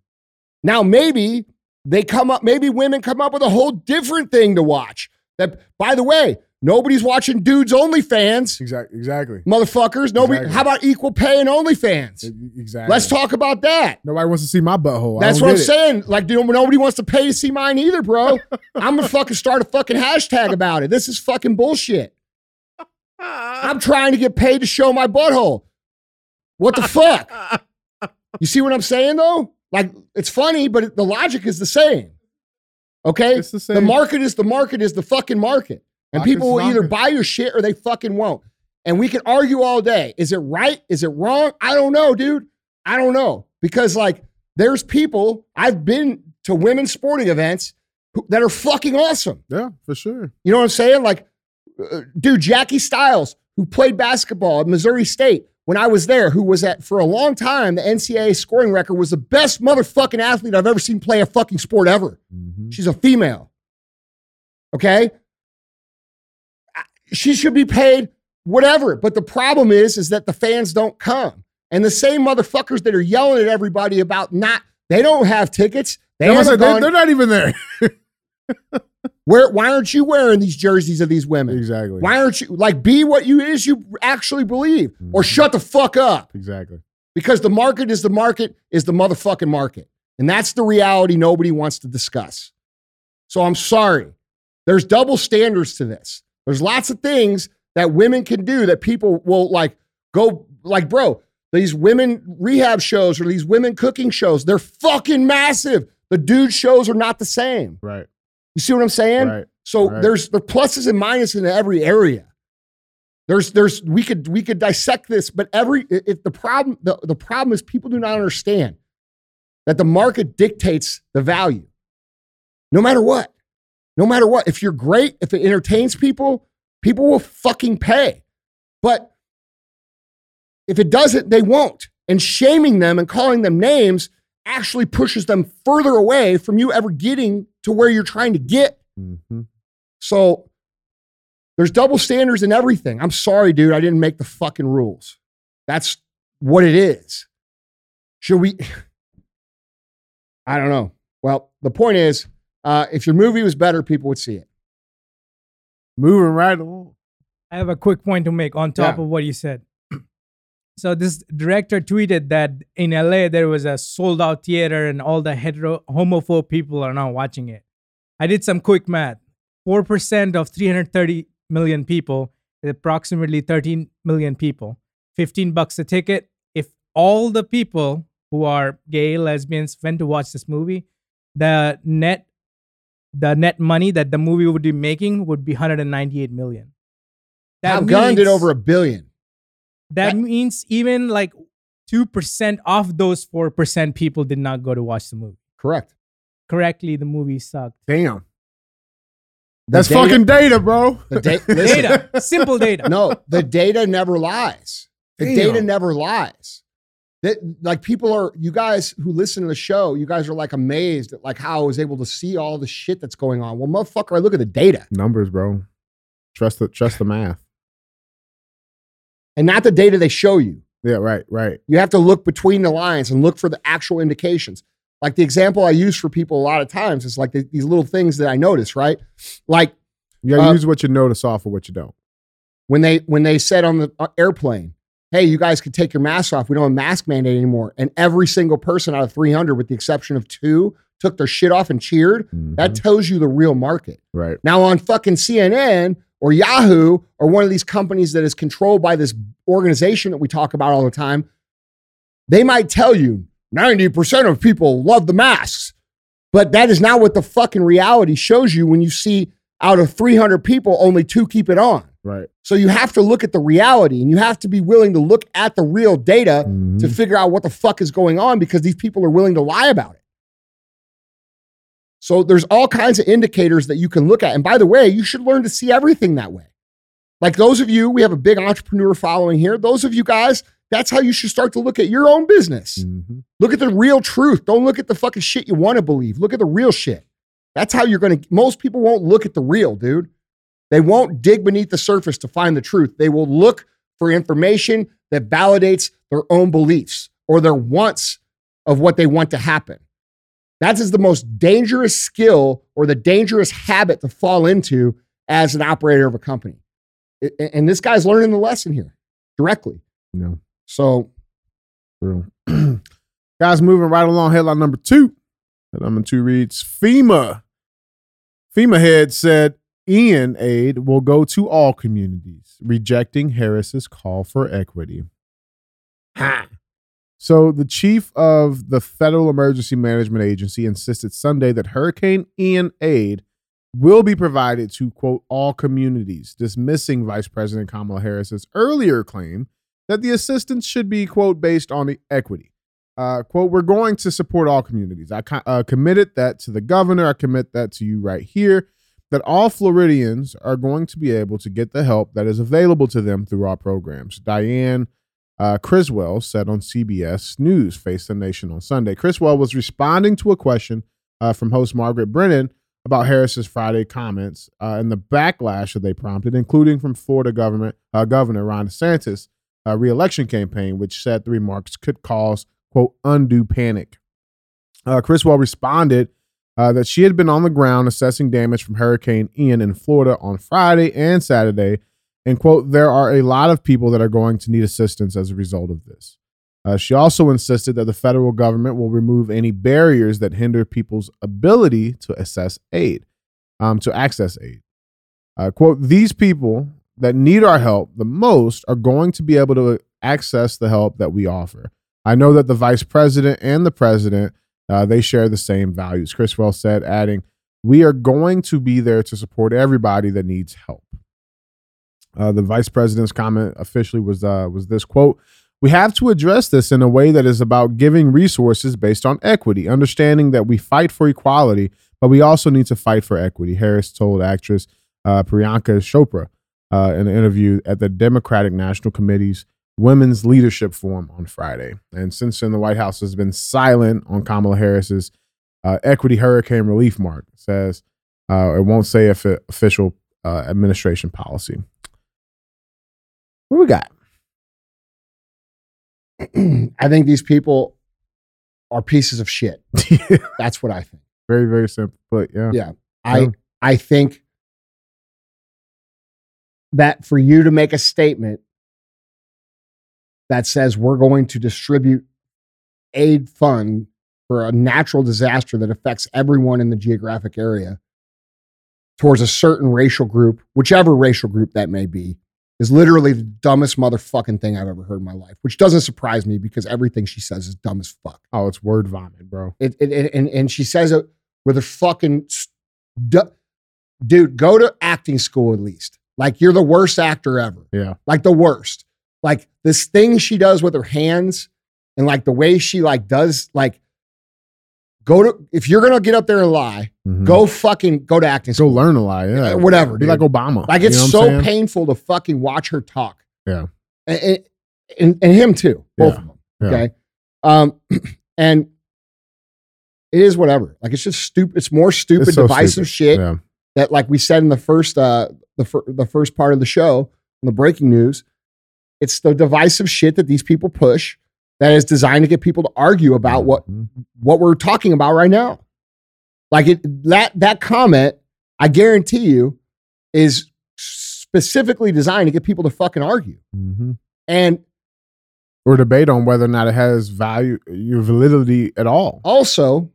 Now, maybe they come up, maybe women come up with a whole different thing to watch. That, by the way, nobody's watching dudes OnlyFans, Exactly. Exactly. motherfuckers. Nobody. Exactly. how about equal pay and OnlyFans? Exactly. Let's talk about that. Nobody wants to see my butthole. That's what I'm it. saying. Like, dude, nobody wants to pay to see mine either, bro. I'm gonna fucking start a fucking hashtag about it. This is fucking bullshit. I'm trying to get paid to show my butthole. What the fuck? You see what I'm saying though? Like, it's funny, but the logic is the same. Okay? It's the same. The market is the market is the fucking market. And people will either buy your shit or they fucking won't. And we can argue all day. Is it right? Is it wrong? I don't know, dude. I don't know. Because, like, there's people, I've been to women's sporting events who, that are fucking awesome. Yeah, for sure. You know what I'm saying? Like, uh, dude, Jackie Stiles, who played basketball at Missouri State when I was there, who was at, for a long time, the NCAA scoring record, was the best motherfucking athlete I've ever seen play a fucking sport ever. Mhm. She's a female. Okay? She should be paid whatever. But the problem is, is that the fans don't come. And the same motherfuckers that are yelling at everybody about not, they don't have tickets. They Yeah, I haven't said, they're, they're not even there. where, why aren't you wearing these jerseys of these women? exactly. Why aren't you like be what you is you actually believe or Mhm. shut the fuck up? Exactly. Because the market is the market is the motherfucking market. And that's the reality nobody wants to discuss. So I'm sorry. There's double standards to this. There's lots of things that women can do that people will like go like, bro, these women rehab shows or these women cooking shows, they're fucking massive. The dude shows are not the same. Right. You see what I'm saying? Right. So Right. there's the pluses and minuses in every area. There's there's we could we could dissect this, but every if the problem the, the problem is people do not understand that the market dictates the value. No matter what. No matter what. If you're great, if it entertains people, people will fucking pay. But if it doesn't, they won't. And shaming them and calling them names actually pushes them further away from you ever getting to where you're trying to get. hmm So there's double standards in everything. I'm sorry, dude. I didn't make the fucking rules. That's what it is. Should we? I don't know. Well, the point is, uh, if your movie was better, people would see it. Moving right along. I have a quick point to make on top Yeah. of what you said. so this director tweeted that in LA there was a sold out theater and all the hetero homophobe people are now watching it. I did some quick math. 4% of 330 million people is approximately 13 million people. 15 bucks a ticket. If all the people who are gay, lesbians went to watch this movie, the net the net money that the movie would be making would be 198 million. Top Gun did over a billion. that That- means even like 2% of those 4% people did not go to watch the movie. Correct. Correctly, the movie sucked. Damn. That's data- fucking data, bro. The da- Data, simple data. no, the data never lies. The Damn. data never lies. That like people are you guys who listen to the show, you guys are like amazed at like how I was able to see all the shit that's going on. Well, motherfucker, I look at the data Numbers, bro. Trust the trust the math. and not the data they show you. Yeah, right, right. You have to look between the lines and look for the actual indications. Like the example I use for people a lot of times is like the, these little things that I notice, right? Like You gotta Uh, use what you notice off of what you don't. when they when they said on the uh, airplane, "Hey, you guys could take your masks off. We don't have a mask mandate anymore." And every single person out of 300, with the exception of two, took their shit off and cheered. That Mhm. tells you the real market. right. Now on fucking CNN or Yahoo or one of these companies that is controlled by this organization that we talk about all the time, they might tell you 90% of people love the masks. But that is not what the fucking reality shows you when you see out of 300 people, only two keep it on. Right. So you have to look at the reality and you have to be willing to look at the real data Mhm. to figure out what the fuck is going on because these people are willing to lie about it. So there's all kinds of indicators that you can look at. And by the way, you should learn to see everything that way. Like those of you, we have a big entrepreneur following here. Those of you guys, that's how you should start to look at your own business. Mhm. Look at the real truth. Don't look at the fucking shit you want to believe. Look at the real shit. That's how you're going to, most people won't look at the real, dude. They won't dig beneath the surface to find the truth. They will look for information that validates their own beliefs or their wants of what they want to happen. That is the most dangerous skill or the dangerous habit to fall into as an operator of a company. And this guy's learning the lesson here directly. No. So. Guys, moving right along. Headline number two. Headline number two reads FEMA. FEMA head said Ian aid will go to all communities, rejecting Harris's call for equity. Ha. So the chief of the Federal Emergency Management Agency insisted Sunday that Hurricane Ian aid will be provided to quote all communities, dismissing Vice President Kamala Harris's earlier claim that the assistance should be quote based on the equity. Uh, quote, we're going to support all communities. I uh, committed that to the governor. I commit that to you right here. That all Floridians are going to be able to get the help that is available to them through our programs. Diane uh, Criswell said on CBS News, Face the Nation on Sunday. Criswell was responding to a question uh, from host Margaret Brennan about Harris's Friday comments uh, and the backlash that they prompted, including from Florida government uh, Governor Ron DeSantis' uh, reelection campaign, which said the remarks could cause quote undue panic. Uh, Criswell responded uh, that she had been on the ground assessing damage from Hurricane Ian in Florida on Friday and Saturday, and quote there are a lot of people that are going to need assistance as a result of this. Uh, she also insisted that the federal government will remove any barriers that hinder people's ability to assess aid, um, to access aid. Uh, quote, these people that need our help the most are going to be able to access the help that we offer. I know that the vice president and the president, uh, they share the same values, Criswell said, adding, we are going to be there to support everybody that needs help. Uh, the vice president's comment officially was uh, was this quote: "We have to address this in a way that is about giving resources based on equity, understanding that we fight for equality, but we also need to fight for equity." Harris told actress uh, Priyanka Chopra uh, in an interview at the Democratic National Committee's Women's Leadership Forum on Friday. And since then, the White House has been silent on Kamala Harris's uh, equity hurricane relief mark. It says uh, it won't say if it, official uh, administration policy. What we got? I think these people are pieces of shit. That's what I think. very, very simple. But yeah. Yeah. I Yeah. I think that for you to make a statement that says we're going to distribute aid fund for a natural disaster that affects everyone in the geographic area towards a certain racial group, whichever racial group that may be, is literally the dumbest motherfucking thing I've ever heard in my life, which doesn't surprise me because everything she says is dumb as fuck. Oh, it's word vomit, bro. It, it, it- and, and she says it with a fucking dude. Go to acting school at least. Like you're the worst actor ever. Yeah. Like the worst. Like this thing she does with her hands and like the way she like does like go to if you're gonna get up there and lie, Mhm. go fucking go to acting Go learn a lot. Yeah. Uh, whatever, Be dude. like Obama. Like You it's know so painful to fucking watch her talk. Yeah. And, and, and, and him too. Both Yeah. of them. Yeah. Okay. Um, and it is whatever. Like it's just stupid. It's more stupid, It's so divisive stupid. shit Yeah. that, like we said in the first, uh, the fir- the first part of the show, on the breaking news. It's the divisive shit that these people push that is designed to get people to argue about what Mhm. what we're talking about right now. Like it that that comment, I guarantee you, is specifically designed to get people to fucking argue. Mhm. And Or debate on whether or not it has value, your validity at all. also,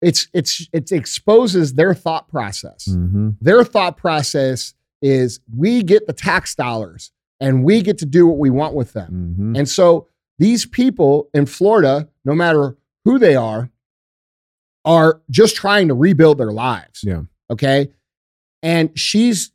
it's it's it exposes their thought process. Mm-hmm. Their thought process is we get the tax dollars and we get to do what we want with them. Mm-hmm. And so these people in Florida, no matter who they are, are just trying to rebuild their lives. Yeah. Okay. And she's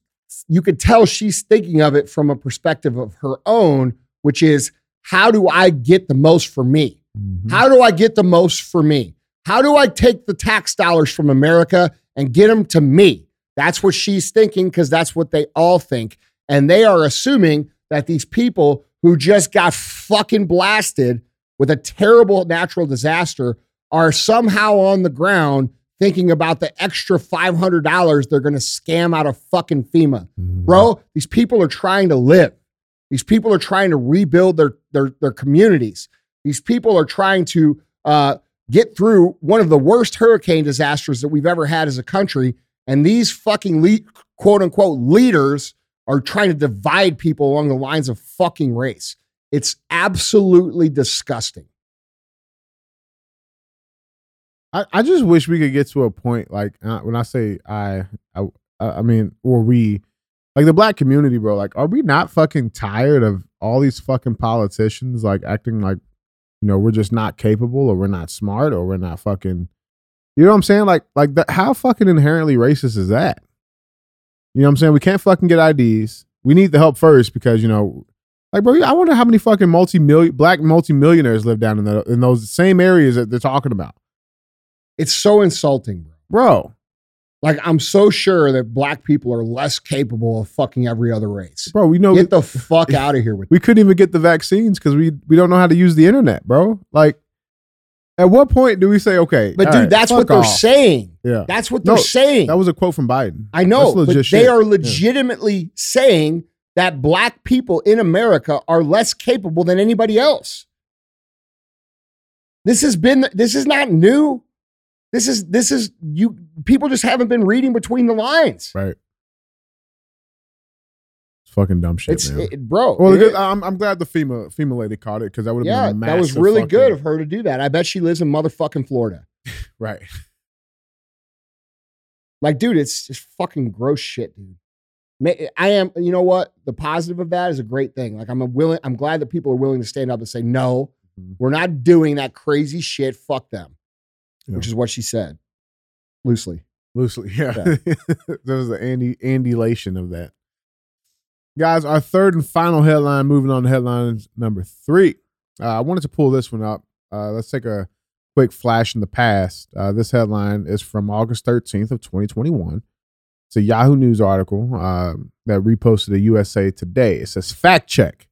you could tell she's thinking of it from a perspective of her own, which is how do I get the most for me? Mhm. How do I get the most for me? How do I take the tax dollars from America and get them to me? That's what she's thinking because that's what they all think. And they are assuming that these people who just got fucking blasted with a terrible natural disaster are somehow on the ground thinking about the extra $500 they're going to scam out of fucking FEMA. Mhm. Bro, these people are trying to live. These people are trying to rebuild their their, their communities. These people are trying to uh, get through one of the worst hurricane disasters that we've ever had as a country. And these fucking le- quote unquote leaders are trying to divide people along the lines of fucking race. It's absolutely disgusting. I, I just wish we could get to a point like uh, when I say I, I, I mean, or we, like the black community, bro. Like, are we not fucking tired of all these fucking politicians like acting like, you know, we're just not capable or we're not smart or we're not fucking, you know what I'm saying? Like, like that. How fucking inherently racist is that? You know what I'm saying? We can't fucking get IDs. We need the help first because you know, like, bro, I wonder how many fucking multi million black multimillionaires live down in the in those same areas that they're talking about, It's so insulting, bro. bro. Like, I'm so sure that black people are less capable of fucking every other race. Bro, we know Get the fuck out of here with we couldn't even get the vaccines because we we don't know how to use the internet, bro. Like, at what point do we say, okay? But dude, right, that's what they're off. saying. Yeah, That's what they're saying. that was a quote from Biden. I know, but legit they shit. are Yeah. legitimately saying that black people in America are less capable than anybody else. This has been this is not new. This is this is you people just haven't been reading between the lines. right. Fucking dumb shit, It's man. it- bro. well, it- I'm, I'm glad the FEMA FEMA lady caught it because that would have yeah, been a that was really fucking- good of her to do that. I bet she lives in motherfucking Florida. Right. Like, dude, it's just fucking gross shit, dude. I am, you know what? The positive of that is a great thing. Like, I'm a willing, I'm glad that people are willing to stand up and say, no, Mhm. we're not doing that crazy shit. Fuck them, Yeah. which is what she said loosely. Loosely, yeah. there was the Andy Andylation of that. Guys, our third and final headline, moving on to headlines number three. Uh, I wanted to pull this one up. Uh, let's take a quick flash in the past. Uh, this headline is from August 13th of 2021. It's a Yahoo News article uh, that reposted a USA Today. It says, fact check,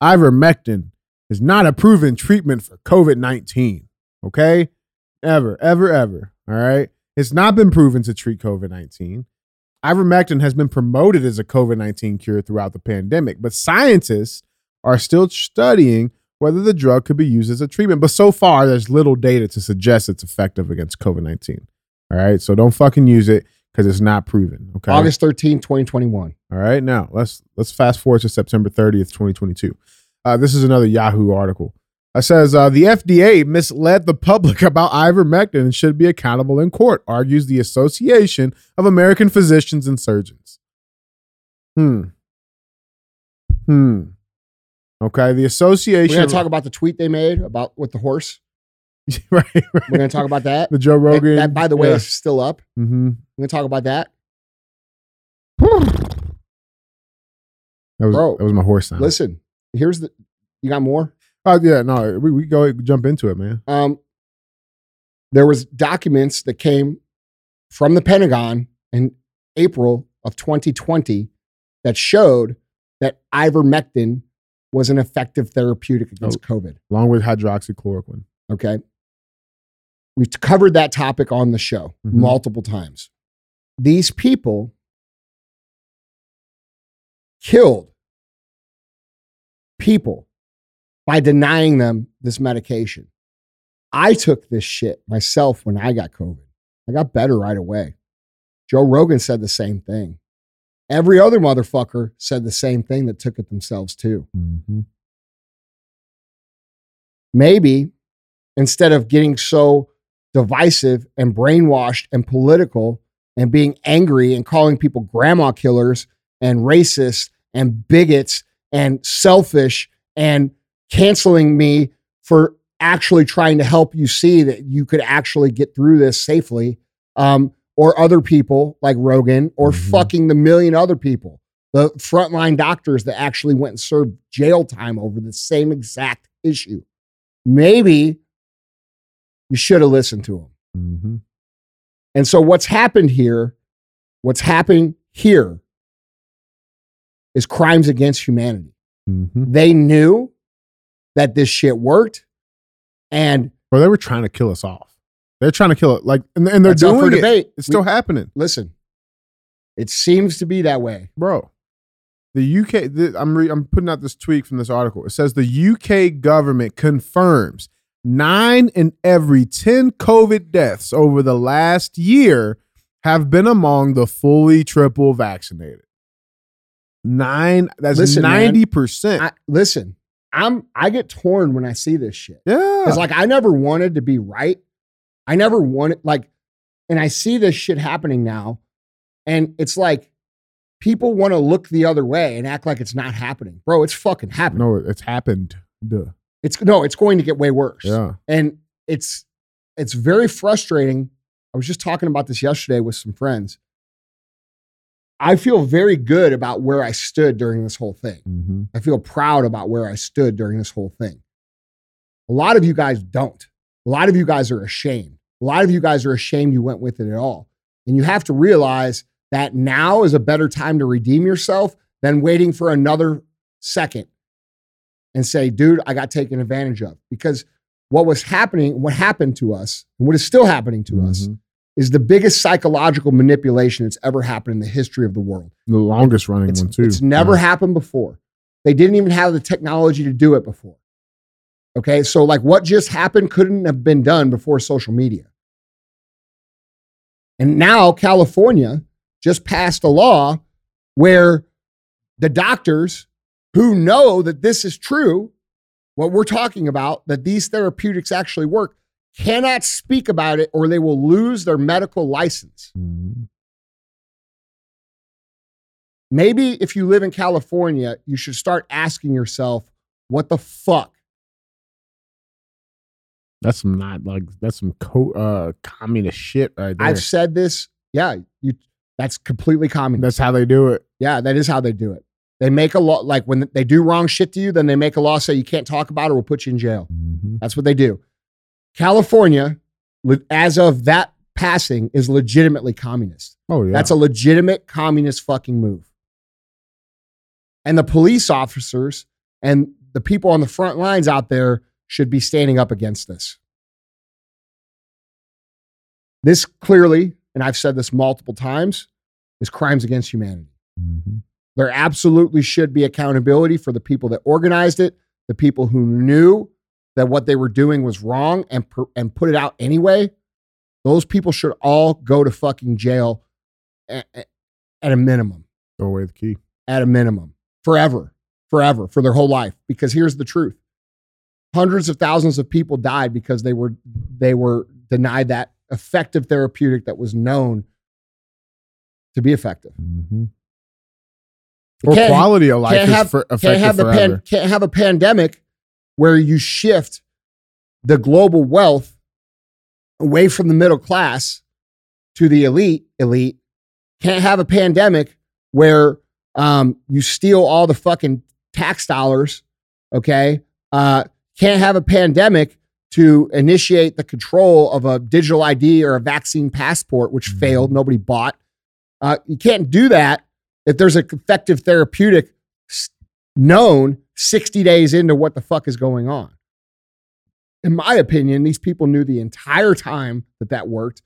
ivermectin is not a proven treatment for COVID-19. Okay? Ever, ever, ever. All right? It's not been proven to treat COVID 19. Ivermectin has been promoted as a COVID 19 cure throughout the pandemic, but scientists are still studying whether the drug could be used as a treatment. But so far, there's little data to suggest it's effective against COVID 19. All right. So don't fucking use it because it's not proven. Okay. August 13, 2021. All right, now let's let's fast forward to September 30th, 2022. Uh, this is another Yahoo article. It says uh, the FDA misled the public about ivermectin and should be accountable in court, argues the Association of American Physicians and Surgeons. Hmm. Hmm. Okay, the association. We're going to talk about the tweet they made about with the horse. right, right. We're going to talk about that. the Joe Rogan. that, by the way, yeah. is still up. Mhm. We're going to talk about that. That was Bro, that was my horse sound. Listen, here's the, you got more? Oh yeah, no, we, we go jump into it, man. um, there was documents that came from the Pentagon in April of 2020 that showed that ivermectin was an effective therapeutic against COVID. Along with hydroxychloroquine. Okay. We've covered that topic on the show Mhm. multiple times. These people killed people by denying them this medication. I took this shit myself when I got COVID. I got better right away. Joe Rogan said the same thing. Every other motherfucker said the same thing that took it themselves too Mm-hmm. maybe instead of getting so divisive and brainwashed and political and being angry and calling people grandma killers and racist and bigots and selfish and canceling me for actually trying to help you see that you could actually get through this safely. Um, or other people like Rogan or Mhm. fucking the million other people, the frontline doctors that actually went and served jail time over the same exact issue. Maybe you should have listened to them. Mm-hmm. And so what's happened here, what's happened here is crimes against humanity. Mm-hmm. They knew that this shit worked and Well, they were trying to kill us off. They're trying to kill it. Like, and, and they're that's doing it. It's still We- happening, listen. It seems to be that way. bro. The UK. The, I'm re, I'm putting out this tweet from this article. It says the UK government confirms nine in every ten COVID deaths over the last year have been among the fully triple vaccinated. Nine. That's Listen, ninety percent. I, listen, I'm I get torn when I see this shit. Yeah. Because like I never wanted to be right. I never wanted like, and I see this shit happening now, and it's like people want to look the other way and act like it's not happening, bro. It's fucking happening. no, it's happened. Duh. It's no, it's going to get way worse. Yeah. and it's it's very frustrating. I was just talking about this yesterday with some friends. I feel very good about where I stood during this whole thing. Mm-hmm. I feel proud about where I stood during this whole thing. A lot of you guys don't. A lot of you guys are ashamed. A lot of you guys are ashamed you went with it at all. And you have to realize that now is a better time to redeem yourself than waiting for another second and say, dude, I got taken advantage of. Because what was happening, what happened to us, and what is still happening to us, Mhm. Is the biggest psychological manipulation that's ever happened in the history of the world. The longest running one too. it's never Yeah. happened before. They didn't even have the technology to do it before. Okay. So, like, what just happened couldn't have been done before social media. And now California just passed a law where the doctors who know that this is true, what we're talking about, that these therapeutics actually work, cannot speak about it or they will lose their medical license. Mhm. maybe if you live in California, you should start asking yourself, what the fuck? That's some not like that's some co- uh communist shit right there. I've said this. Yeah, you that's completely communist. that's how they do it. yeah, that is how they do it. They make a law like when they do wrong shit to you, then they make a law say you can't talk about it or we'll put you in jail. Mhm. That's what they do. California, as of that passing, is legitimately communist. Oh yeah. That's a legitimate communist fucking move. And the police officers and the people on the front lines out there should be standing up against this. This clearly, and I've said this multiple times, is crimes against humanity. Mhm. There absolutely should be accountability for the people that organized it, the people who knew that what they were doing was wrong and, per- and put it out anyway. Those people should all go to fucking jail at, at a minimum, throw away the key. at a minimum, forever, forever, for their whole life. Because here's the truth: hundreds of thousands of people died because they were they were denied that effective therapeutic that was known to be effective. Mm-hmm. Or quality of life can't is have, for, can't have the pan, can't have a pandemic where you shift the global wealth away from the middle class to the elite elite can't have a pandemic where um, you steal all the fucking tax dollars okay uh, can't have a pandemic to initiate the control of a digital id or a vaccine passport which Mhm. failed nobody bought uh, you can't do that if there's an effective therapeutic known 60 days into what the fuck is going on. In my opinion, these people knew the entire time that that worked.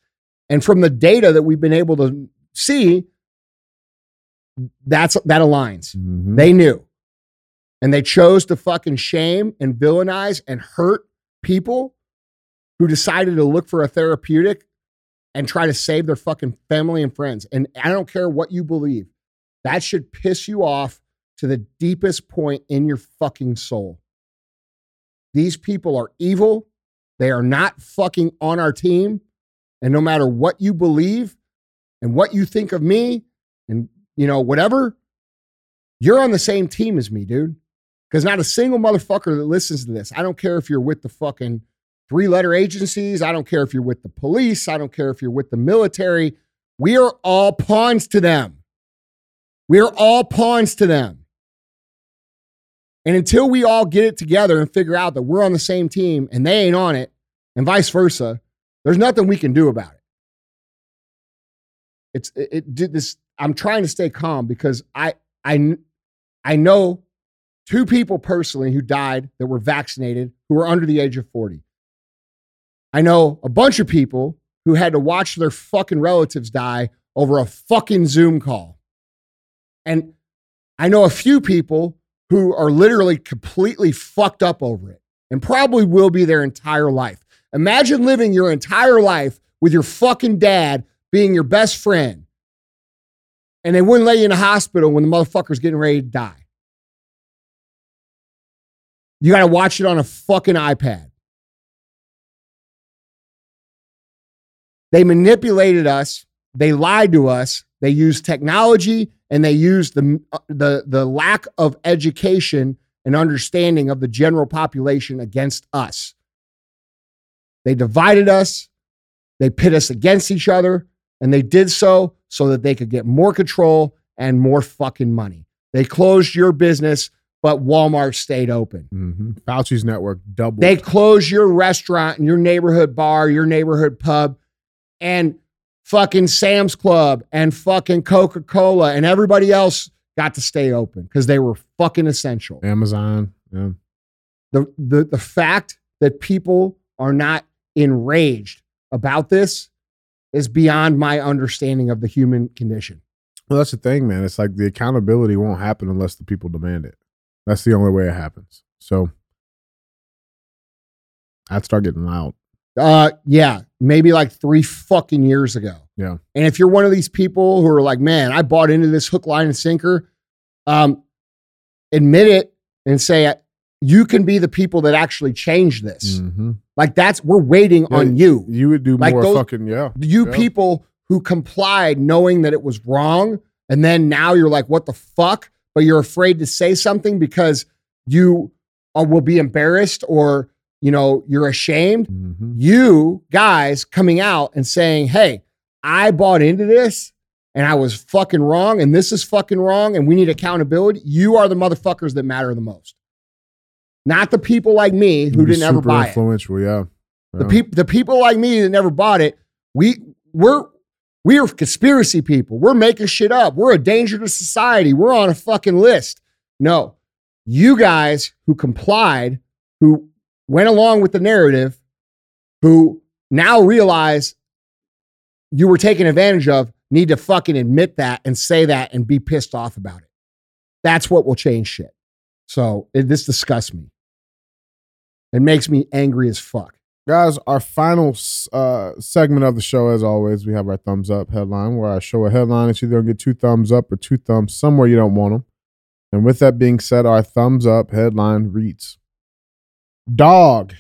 And from the data that we've been able to see, that's that aligns. Mhm. They knew. And they chose to fucking shame and villainize and hurt people who decided to look for a therapeutic and try to save their fucking family and friends. And I don't care what you believe, that should piss you off to the deepest point in your fucking soul. These people are evil. They are not fucking on our team. And no matter what you believe and what you think of me and, you know, whatever, you're on the same team as me, dude. Because not a single motherfucker that listens to this, I don't care if you're with the fucking three letter agencies, I don't care if you're with the police, I don't care if you're with the military, We are all pawns to them. We are all pawns to them. And until we all get it together and figure out that we're on the same team and they ain't on it, and vice versa, there's nothing we can do about it. It's it, it did this. I'm trying to stay calm because I I I know two people personally who died that were vaccinated who were under the age of 40. I know a bunch of people who had to watch their fucking relatives die over a fucking Zoom call. And I know a few people who are literally completely fucked up over it and probably will be their entire life. Imagine living your entire life with your fucking dad being your best friend and they wouldn't let you in the hospital when the motherfucker's getting ready to die. You got to watch it on a fucking iPad. They manipulated us. They lied to us. They used technology and they used the, the, the lack of education and understanding of the general population against us. They divided us. They pit us against each other. And they did so so that they could get more control and more fucking money. They closed your business, but Walmart stayed open. Mm-hmm. Fauci's network doubled. They closed your restaurant and your neighborhood bar, your neighborhood pub, and fucking Sam's Club and fucking Coca Cola and everybody else got to stay open because they were fucking essential. Amazon. Yeah. The, the, the fact that people are not enraged about this is beyond my understanding of the human condition. Well, that's the thing, man. It's like the accountability won't happen unless the people demand it. That's the only way it happens. So I'd start getting loud. Uh, yeah, maybe like three fucking years ago. Yeah. And if you're one of these people who are like, man, I bought into this hook, line, and sinker, um, admit it and say you can be the people that actually change this. Mm-hmm. Like that's we're waiting Yeah, on you. You would do Like more those- fucking yeah. You Yeah. people who complied knowing that it was wrong, and then now you're like, what the fuck? But you're afraid to say something because you uh, will be embarrassed or you know you're ashamed. Mhm. You guys coming out and saying, hey, I bought into this and I was fucking wrong, and this is fucking wrong, and we need accountability. You are the motherfuckers that matter the most. Not the people like me who didn't ever buy it. influential, yeah. The people, the people like me that never bought it, we we're we are conspiracy people. We're making shit up. We're a danger to society. We're on a fucking list. No, you guys who complied, who went along with the narrative, who now realize you were taken advantage of, need to fucking admit that and say that and be pissed off about it. That's what will change shit. So it, this disgusts me. It makes me angry as fuck. Guys, our final uh, segment of the show, as always, we have our thumbs up headline where I show a headline. It's either going to get two thumbs up or two thumbs somewhere you don't want them. And with that being said, our thumbs up headline reads Dog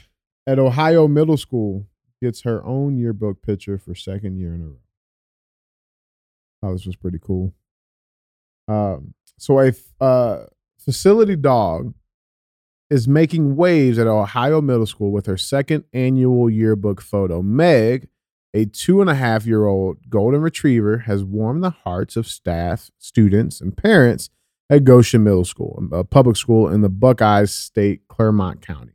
at Ohio Middle School gets her own yearbook picture for second year in a row. Oh, this was pretty cool. Um, so a uh, facility dog is making waves at Ohio Middle School with her second annual yearbook photo. Meg, a two and a half year old golden retriever, has warmed the hearts of staff, students, and parents at Goshen Middle School, a public school in the Buckeyes State, Clermont County.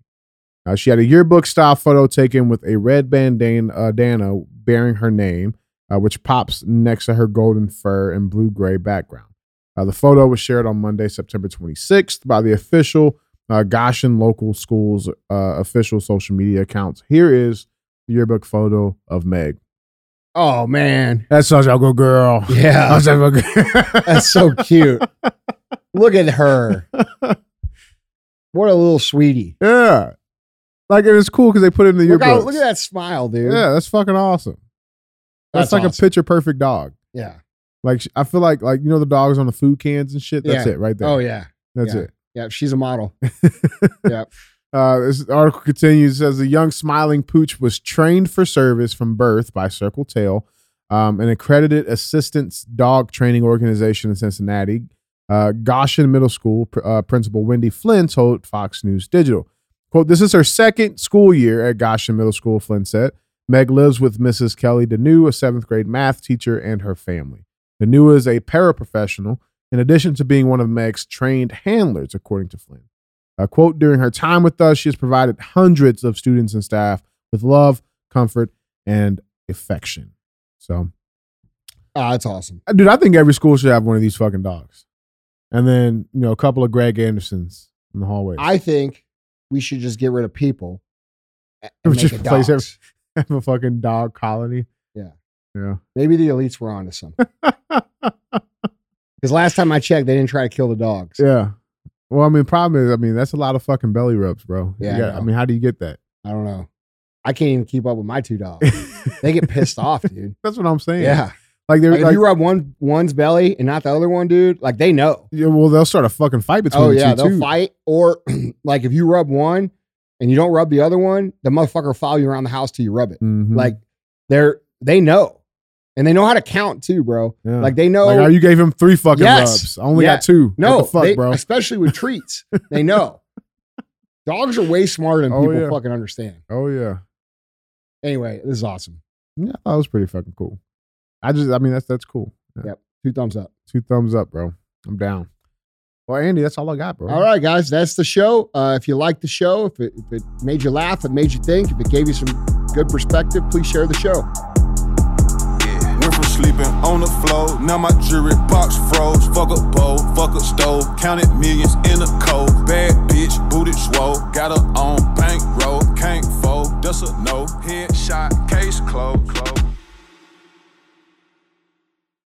Uh, she had a yearbook style photo taken with a red bandana uh, bearing her name, uh, which pops next to her golden fur and blue gray background. Uh, the photo was shared on Monday, September 26th, by the official uh, Goshen local schools uh, official social media accounts. Here is the yearbook photo of Meg. Oh man. That's such a good girl. Yeah. That's good That's so cute. Look at her. What a little sweetie. yeah. Like, and it's cool because they put it in the Look, yearbook. look at that smile, dude. Yeah, that's fucking awesome. That's, That's like awesome. a picture perfect dog. Yeah. Like, I feel like, like, you know, the dogs on the food cans and shit? That's Yeah. it right there. Oh yeah. That's yeah. it. Yeah. She's a model. Yep. Uh, this article continues. It says the young smiling pooch was trained for service from birth by Circle Tail, um, an accredited assistance dog training organization in Cincinnati. Uh, Goshen Middle School pr- uh, principal Wendy Flynn told Fox News Digital, "quote This is her second school year at Goshen Middle School." Flynn said, Meg lives with Mrs. Kelly Deneau, a seventh grade math teacher, and her family. Deneau is a paraprofessional, in addition to being one of Meg's trained handlers, according to Flynn. Uh, quote, during her time with us, she has provided hundreds of students and staff with love, comfort, and affection. So, Oh, that's awesome. uh, dude, I think every school should have one of these fucking dogs. And then, you know, a couple of Greg Andersons in the hallways. I think we should just get rid of people and make just it replace dogs. have a fucking dog colony. Yeah. Yeah. Maybe the elites were onto something. Because last time I checked, they didn't try to kill the dogs. Yeah. Well, I mean, problem is, I mean, that's a lot of fucking belly rubs, bro. Yeah, I got- I know. mean, how do you get that? I don't know. I can't even keep up with my two dogs. they get pissed off, dude. That's what I'm saying. Yeah. Like Like, like, if you rub one one's belly and not the other one, dude, like they know. yeah, well, they'll start a fucking fight between Oh the yeah, two they'll too. fight. Or like if you rub one and you don't rub the other one, the motherfucker will follow you around the house till you rub it. Mhm. Like they're they know, and they know how to count too, bro. Yeah. Like they know. Like, oh, you gave him three fucking Yes. rubs. I only Yeah. got two. no, what the fuck, they- bro? especially with treats, they know. Dogs are way smarter than Oh, people yeah. fucking understand. Oh yeah, Anyway, this is awesome. yeah. that was pretty fucking cool. I just, I mean, that's that's cool. Yeah. Yep. Two thumbs up. Two thumbs up, bro. I'm down. Well, Andy, that's all I got, bro. All right, guys, that's the show. Uh, if you liked the show, if it, if it made you laugh, it made you think, if it gave you some good perspective, please share the show. Yeah. Went from sleeping on the floor, now my jewelry box froze. Fuck a bowl, fuck a stove, counted millions in a cold. Bad bitch, booted swole, got her on bankroll, can't fold, that's a no. Headshot, case closed, closed.